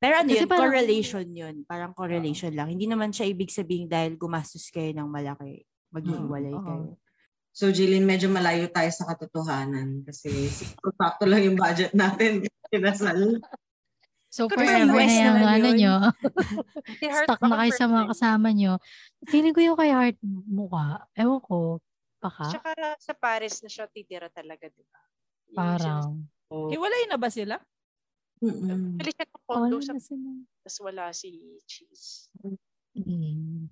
Pero ano Kasi yun, parang- correlation yun. Parang correlation lang. Hindi naman siya ibig sabihin dahil gumastos kayo ng malaki, maghihiwalay Oo. kayo. So, Jillian, medyo malayo tayo sa katotohanan kasi sakto lang yung budget natin. Kinasal. So, Pero forever na yung ano yun. nyo. Stuck na kayo sa mga kasama nyo. Feeling ko yung kay Heart mukha. Ewan ko. Baka. Tsaka sa Paris na siya titira talaga, di ba? Parang. Oh. Hiwalay na ba sila? Mm-mm. Bili siya ng condo sa tapos wala si Cheese. Mm.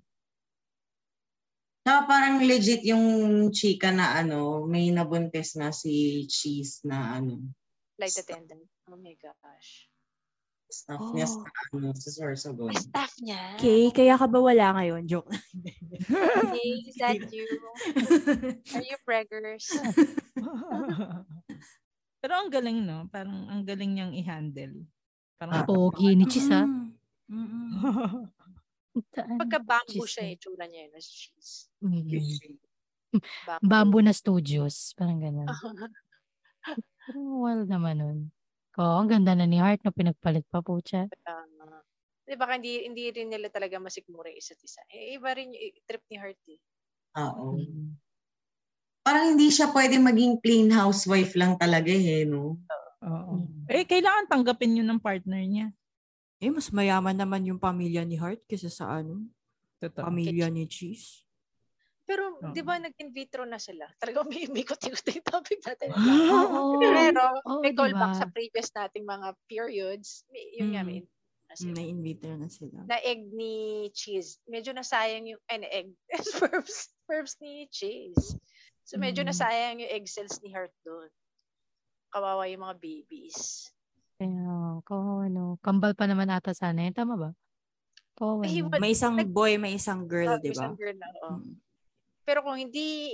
Tsaka parang legit yung chika na ano, may nabuntis na si Cheese na ano, Flight attendant. Oh my gosh. Staff niya sa ano, sa Sorsogon. May staff niya. Okay, kaya ka ba wala ngayon? Joke. Hey, is that you? Are you preggers? Pero ang galing, no? Parang ang galing niyang i-handle. Parang, Pogi ni ah. Mm. Mm-mm. Saan? Pagka bamboo Cheese siya, na. eh, tsura niya yun as cheese. Mm. Bamboo na studios. Parang gano'n. Parang wild naman nun. Oo, ang ganda na ni Heart na pinagpalit pa po siya. Tama. Di ba, hindi, hindi rin nila talaga masikmura yung isa't isa. Eh, iba rin yung trip ni Heart eh. Oo. Mm. Parang hindi siya pwede maging plain housewife lang talaga eh, no? Oo. Eh, kailangan tanggapin yun ng partner niya. Eh, mas mayaman naman yung pamilya ni Heart kaysa sa ano, Totoo. pamilya ni Cheese. Pero, Oo. di ba, nag-in vitro na sila? Talagang may umikot-ikot yung topic natin. Oo. Pero, Oo, may callback diba? sa previous nating mga periods. May, yun nga, Mm. may na sila. May in vitro na sila. na egg ni cheese. Medyo nasayang yung, ay, na egg, sperms, sperms ni cheese. So, medyo Mm. nasayang yung egg cells ni Heart doon. Kawawa yung mga babies. Kaya, kawawa no. Kambal pa naman ata sana. Tama ba? Kawawa no. what- May isang boy, may isang girl, Ah, di ba? isang girl na, oo. Mm. Pero kung hindi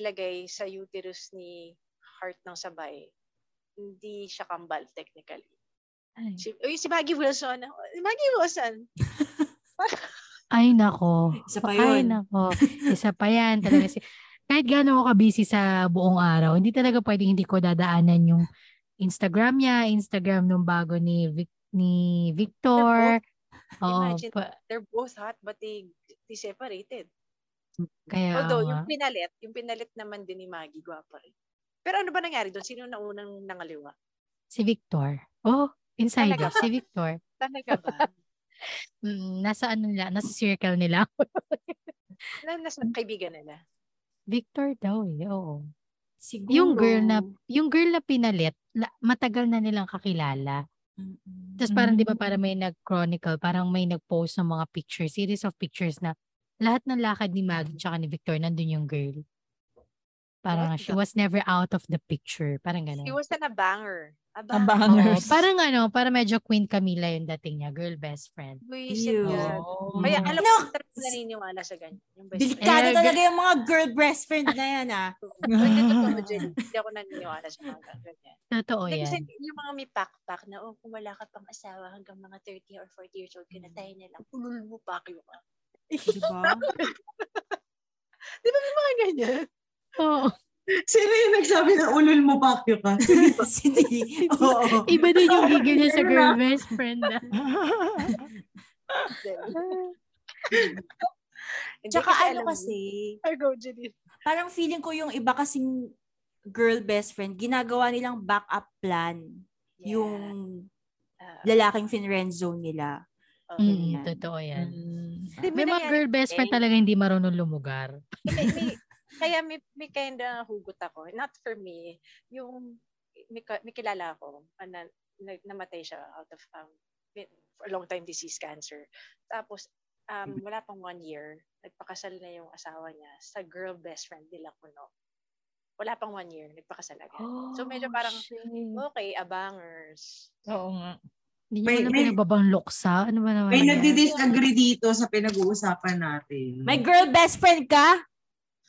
ilagay sa uterus ni Heart ng sabay, hindi siya kambal technically. Ay. Si, uy, si Maggie Wilson. Maggie Wilson. Ay, nako. Isa pa Ay, yun. nako. Isa pa yan. Talaga si, kahit gaano ako ka-busy sa buong araw, hindi talaga pwedeng hindi ko dadaanan yung Instagram niya, Instagram nung bago ni Vic, ni Victor. Oo. Imagine, pa- they're both hot but they, they separated. Kaya Although, nga. yung pinalit, yung pinalit naman din ni Maggie, gwapa rin. Pero ano ba nangyari doon? Sino na unang nangaliwa? si Victor. Oh, insider. Si Victor. Talaga ba? Mm, nasa ano nila, nasa circle nila. na, nasa kaibigan nila. Victor daw eh, oo. Siguro. Yung girl na, yung girl na pinalit, la- matagal na nilang kakilala. Mm-mm. Tapos parang di ba parang may nag-chronicle, parang may nag-post ng mga pictures, series of pictures na lahat ng lakad ni Maggie tsaka ni Victor, nandun yung girl. Parang What she was never out of the picture. Parang gano'n. was na banger. Aba, Abangers. Oo, parang ano, para medyo Queen Camila yung dating niya, girl best friend. Buisit yan. Oo. Kaya alam ko talaga naniniwala sa ganyan. Yung best friend. Delikado Eh, talaga yung mga girl best friend na yan ah. Hindi totoo dyan. Hindi ako naniniwala sa mga ganyan. Totoo Hindi kasi yan. yung mga may pack-pack na, oh, kung wala ka pang asawa hanggang mga 30 or 40 years old ka na, tayo na lang. Ulul mo pa kayo ka. Diba? Di ba may mga ganyan? Oo. Sino yung nagsabi na ulul mo pakyo ka? Hindi. Oo. Iba din yung gigil niya sa girl best friend. Hindi Tsaka ano kasi, Ay, go, Janine. parang feeling ko yung iba kasing girl best friend, ginagawa nilang backup plan Yeah. yung Ah, lalaking finrend zone nila. Mm, Ganyan. totoo yan. Mm. Di May mga girl best friend eh? talaga hindi marunong lumugar. May, may, kaya may, may kind of hugot ako. Not for me. Yung, may, may kilala ako, na, na, namatay siya out of, um, for a long time disease cancer. Tapos, um, wala pang one year, nagpakasal na yung asawa niya sa girl best friend nila Kuno. Wala pang one year, nagpakasal agad. so medyo parang, okay, abangers. Oo nga. Hindi May- wala may- pinagbabang loksa. Ano ba naman May yan? nagdi-disagree dito sa pinag-uusapan natin. May girl best friend ka?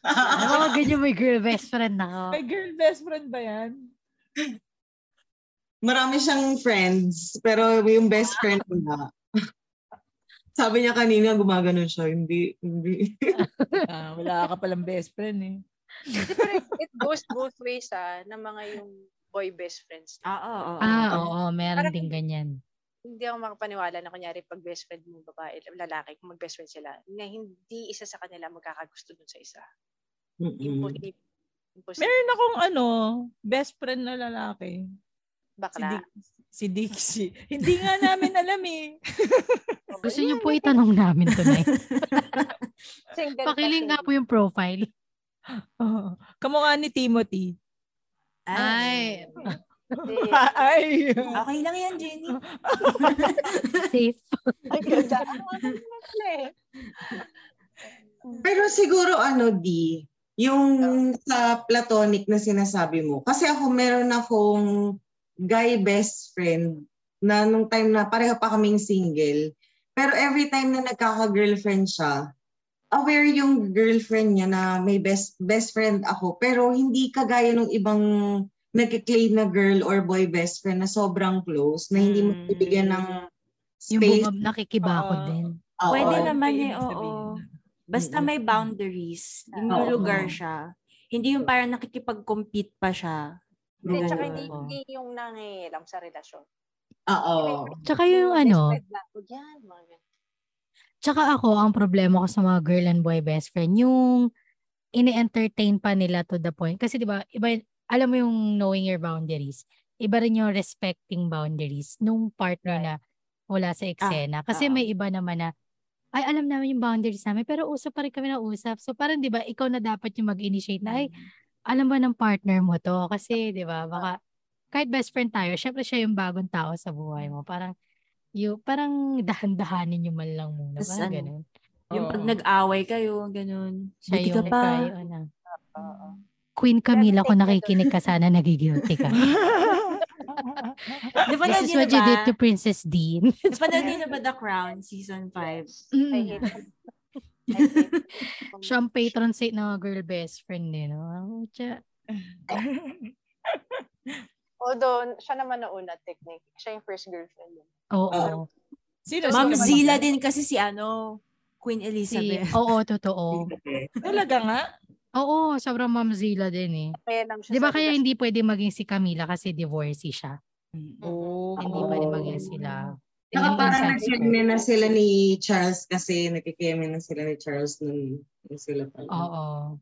Oo, ganyan may girl best friend na May girl best friend ba yan? Marami siyang friends, pero yung best friend na. Sabi niya kanina, gumaganon siya. Hindi, hindi. Ah, wala ka palang best friend eh. Ba, it goes both ways ah, ng mga yung boy best friends. Oo, oo. Ah, oo, meron Parang- din ganyan. Hindi ako makapaniwala na kunyari pag best friend mo babae, lalaki, kung mag-best friend sila, na hindi isa sa kanila magkakagusto dun sa isa. Imposible. Imposible. Meron akong ano, best friend na lalaki. Si, Bakla. Dick, si Dixie. Hindi nga namin alam eh. Gusto niyo po itanong namin tonight. Pakiling nga po yung profile. Oh, kamukha ni Timothy. Ay, single. Ay! Okay lang yan, Jenny. safe. Ay, ganda. Pero siguro ano, di, yung sa platonic na sinasabi mo. Kasi ako, meron akong guy best friend na nung time na pareho pa kaming single. Pero every time na nagkaka-girlfriend siya, aware yung girlfriend niya na may best best friend ako. Pero hindi kagaya ng ibang nagkiklaim na girl or boy best friend na sobrang close, na hindi mo Mm. bibigyan ng Yung space. bumab nakikibakod Oo. din. Oo. Pwede Oo, naman eh, oo. Basta may boundaries. Oo. Linulugar siya. Hindi yung parang nakikipag-compete pa siya. Hindi, tsaka hindi, hindi yung nangihilam sa relasyon. Oo. Tsaka yung ano, mga. Tsaka ako, ang problema ko sa mga girl and boy best friend, yung ini-entertain pa nila to the point. Kasi di ba iba, alam mo yung knowing your boundaries. Iba rin yung respecting boundaries nung partner na wala sa eksena. Kasi oo. may iba naman na, ay, alam namin yung boundaries namin, pero usap pa rin kami na usap. So parang di ba, ikaw na dapat yung mag-initiate na, ay, alam ba ng partner mo to? Kasi, di ba, baka, kahit best friend tayo, syempre siya yung bagong tao sa buhay mo. Parang, yung, parang dahan-dahanin nyo man lang muna. Tas Parang ano, ganun. Yung pag Oo. nag-away kayo, ganun. Siya Buti ka yung pa. kayo na. Oo. Queen Camila, kung nakikinig ka sana, nagigilty ka. Ba This is what you did to? Princess Dean. Di ba na ba The Crown season 5? I Mm. I hate it. Siya ang patron saint ng girl best friend din. No? Siya, Although, siya naman na una technique. Siya yung first girlfriend. niya. oo. Sino? Ma'am sino? Zila din kasi si ano, Queen Si, Elizabeth. oo, totoo. Talaga nga? Oo, sobrang mamzila din eh. Kaya lang siya Di ba sa kaya hindi pwede maging si Camila kasi divorcee siya? Oo. Hindi pwede maging sila. Saka parang nagkeme na sila ni Charles kasi nakikeme na sila ni Charles nung, nung sila pa. Oo.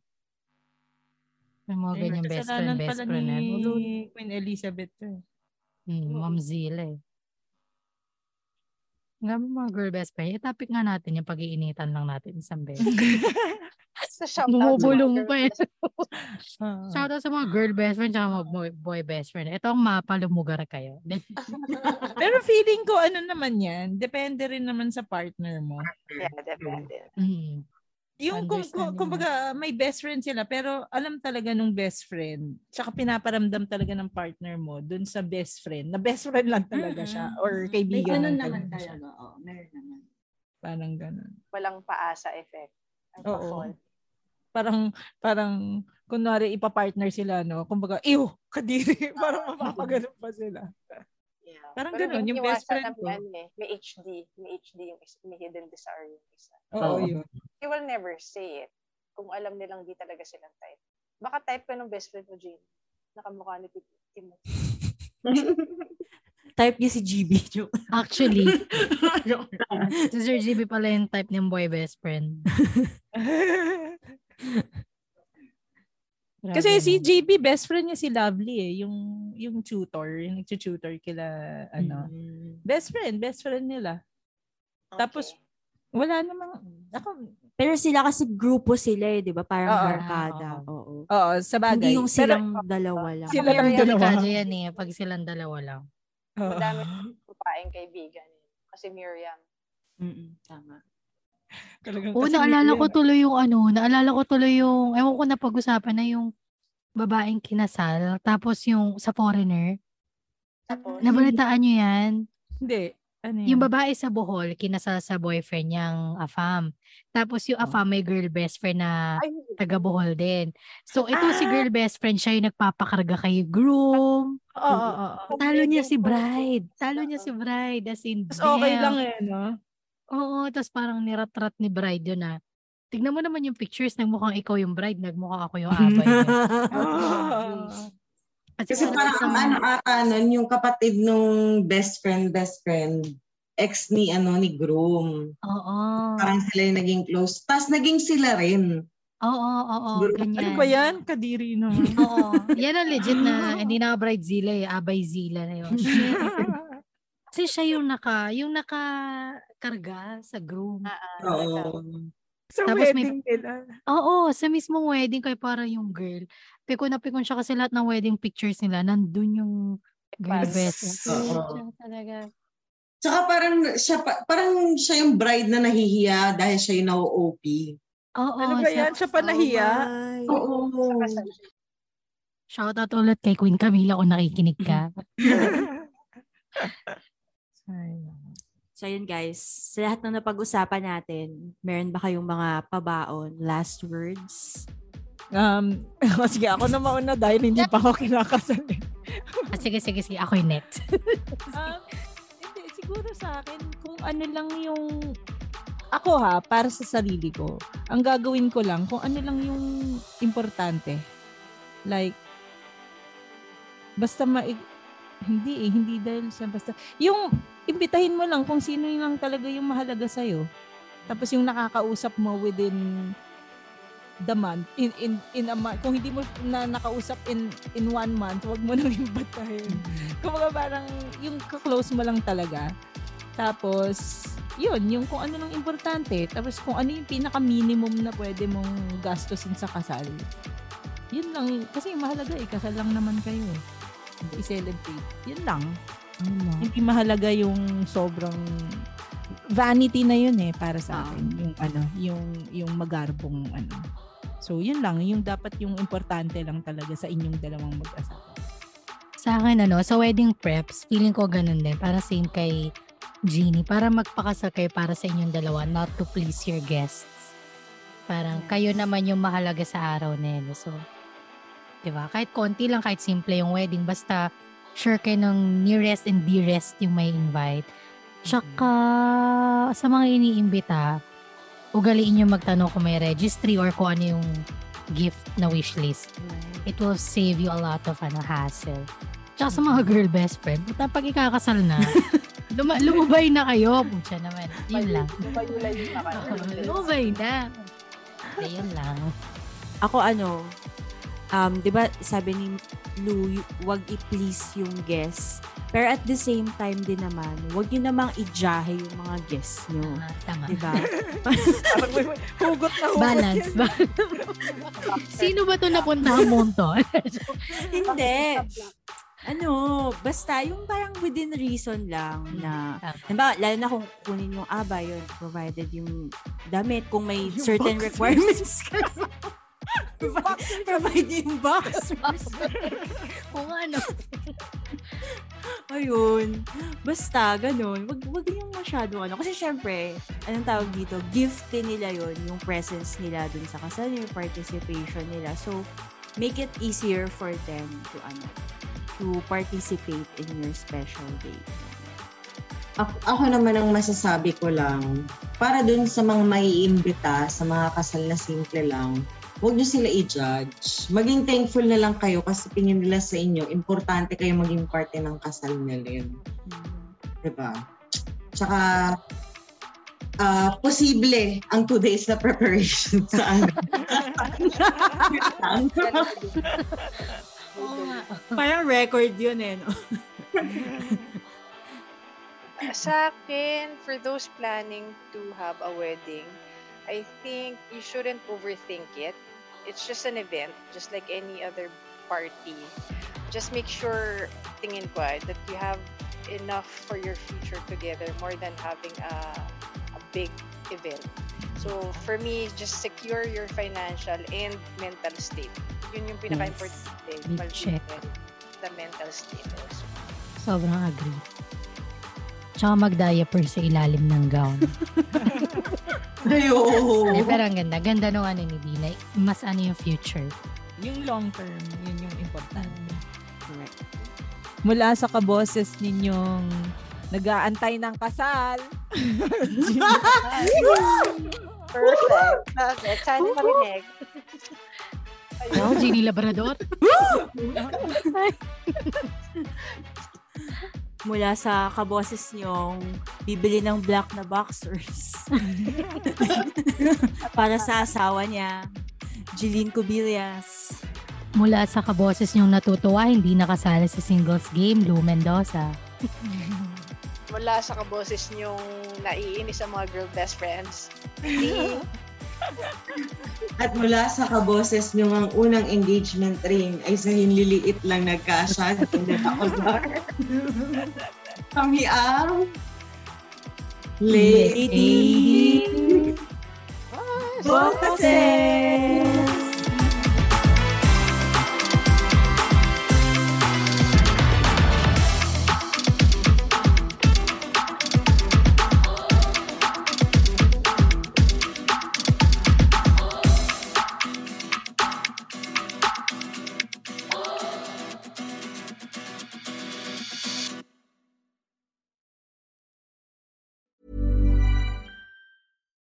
Yung mga ganyan best friend, kasalanan best pala friend. ni Ni... Queen Elizabeth. to eh. Hmm, mamzila eh. Nga mga girl best friend. I-topic nga natin yung pag-iinitan lang natin isang beses. So, shout out Bumubulong pa eh. Ah. Shoutout sa mga girl best friend tsaka mga boy, boy best friend. Ito ang mapa, lumugar kayo. Pero feeling ko ano naman yan, depende rin naman sa partner mo. Yeah, depende. mm. Yung kum, kum, kumbaga may best friend sila pero alam talaga nung best friend tsaka pinaparamdam talaga ng partner mo dun sa best friend na best friend lang talaga siya or May kaibigan ganun lang naman talaga siya. talaga. Oo, meron naman. Parang ganun. Walang paasa effect. Ang Oo. pa-fall. Parang parang kunwari ipa-partner sila no. Kumbaga, ew, kadiri. parang mapapaganon pa sila. Yeah. Parang Pero ganun, yung best friend ko. May, ano eh, may HD. May HD yung may hidden desire yung isa. Oo, Oo. yun. They will never say it kung alam nilang di talaga silang type. Baka type ka ng best friend mo, Jane. Nakamukha ni Tim- Timothy. Type niya si GB. Joke. Actually, si Sir GB pala yung type ng boy best friend. Kasi Grabe, si no? JB, best friend niya si Lovely eh. Yung, yung tutor, yung nag-tutor kila, ano. Mm. Best friend, best friend nila. Tapos, wala namang, ako, Pero sila kasi grupo sila eh, di ba? Parang Oo. barkada. Oo. oo, sa bagay. Hindi yung Pero- silang dalawa lang. Sila lang dalawa. Delikado yan eh, pag silang dalawa lang. Oo. Madami papaing kaibigan. Kasi Miriam. Mm-mm, tama. Talagang Oo, naalala ko tuloy yung ano, naalala ko tuloy yung, ewan ko na pag-usapan na yung babaeng kinasal, tapos yung sa foreigner. Tapos, Nabalitaan nyo yan? Hindi. Ano yun? Yung babae sa Bohol, kinasal sa boyfriend niyang afam. Tapos yung afam may girl best friend na taga Bohol din. So ito si girl best friend, siya yung nagpapakarga kay groom. Oo, oo, oo. Talo niya si bride. Talo niya si bride. As in, okay lang eh, no? Oo, tapos parang niratrat ni bride yun ah. Tignan mo naman yung pictures, nagmukhang ikaw yung bride, nagmukha ako yung abay. Ah. Kasi parang isang- ang ano ata nun, yung kapatid nung best friend, best friend, ex ni ano ni groom. Oo. Parang sila yung naging close. Tapos naging sila rin. Oo, oo, Siguro- ganyan. Ano ba yan? Kadiri naman. Oo. Yan ang legit na, hindi na bride zila eh, abay zila na yun. Kasi siya yung naka, yung nakakarga sa groom. ah, ah, Oo. Sa Tapos may- wedding nila. Oo, sa mismong wedding kay para yung girl. Pikon na pikon siya kasi lahat ng wedding pictures nila, nandun yung girl best. Oo. Siya talaga. Tsaka parang siya, pa- parang siya yung bride na nahihiya dahil siya yung na-OP. Oo, Ano ba sa- yan? Siya pa nahiya? Oo. Shoutout ulit kay Queen Camila kung nakikinig ka. So yun guys, sa lahat ng napag-usapan natin, meron ba kayong mga pabaon, last words? Um, o sige, ako na mauna dahil hindi pa ako kinakasal. eh. Ah, sige, sige, sige. Ako yung next. um, hindi, siguro sa akin, kung ano lang yung... Ako ha, para sa sarili ko, ang gagawin ko lang, kung ano lang yung importante. Like, basta ma... Hindi eh, hindi dahil sa basta... Yung, imbitahin mo lang kung sino yung lang talaga yung mahalaga sa'yo. Tapos yung nakakausap mo within the month in in in a month kung hindi mo na nakausap in in one month wag mo nang imbitahin. Kumbaga parang yung ka-close mo lang talaga. Tapos yun yung kung ano lang importante. Tapos kung ano yung pinaka minimum na pwede mong gastusin sa kasal. Yun lang kasi mahalaga eh kasal lang naman kayo eh. I-celebrate yun lang hindi mahalaga yung sobrang vanity na yun eh para sa akin yung ano yung yung magarbong ano so yun lang yung dapat yung importante lang talaga sa inyong dalawang mag-asawa Sa akin, ano, sa wedding preps, feeling ko ganun din. Para same kay Jeannie. Para magpakasal kayo para sa inyong dalawa, not to please your guests. Parang kayo naman yung mahalaga sa araw na yun. So, di ba? Kahit konti lang, kahit simple yung wedding, basta sure kayo ng nearest and dearest yung may invite. Tsaka, sa mga iniimbita, ugaliin nyo magtanong kung may registry or kung ano yung gift na wish list. It will save you a lot of ano, hassle. Tsaka sa mga girl best friend, puta pag ikakasal na, luma- lumubay na kayo. Pucha naman. Yun lang. Lumubay na. Yun lang. Ako ano, um, di ba sabi ni Lou, y- wag i-please yung guests. Pero at the same time din naman, wag nyo namang i-jahe yung mga guests nyo. Ah, tama. Di ba? Parang may- hugot na hugot Balance. yan. balance. Sino ba to napunta ang monto? Hindi. ano, basta yung parang within reason lang na, diba, lalo na kung kunin yung aba yun, provided yung damit, kung may certain requirements ka. provide yung box. Kung ano. Ayun. Basta, ganun. Wag, wag yung masyado ano. Kasi syempre, anong tawag dito, gift din nila yon yung presence nila dun sa kasal, yung participation nila. So, make it easier for them to ano, to participate in your special day. Ako, ako naman ang masasabi ko lang, para dun sa mga maiimbita, sa mga kasal na simple lang, huwag niyo sila i-judge. Maging thankful na lang kayo kasi tingin nila sa inyo, importante kayo maging parte ng kasal nila yun. Diba? Tsaka, uh, posible ang two days na preparation sa ano. Parang record yun eh, no? sa akin, for those planning to have a wedding, I think you shouldn't overthink it. It's just an event, just like any other party. Just make sure, tingin ko, ah, that you have enough for your future together more than having a, a big event. So, for me, just secure your financial and mental state. Yun yung pinaka-importante. Big check. The mental state also. Sobrang agree. Tsaka mag-diaper sa ilalim ng gown. Ayo. Eh, pero ang ganda. Ganda nung ano ni Dina. Mas ano yung future. Yung long term, yun yung importante. Correct. Mula sa kaboses ninyong nag-aantay ng kasal. Perfect. Perfect. Sana marinig. Wow, Jenny Labrador. Mula sa kaboses nyong bibili ng black na boxers. Para sa asawa niya, Jeline Cubillas. Mula sa kaboses niyong natutuwa, hindi nakasali sa singles game, Lou Mendoza. Mula sa kaboses niyong naiinis sa mga girl best friends. At mula sa kaboses nyo ang unang engagement ring ay sa hinliliit lang nagkasya. Hindi ako Kami ang Lady Boses!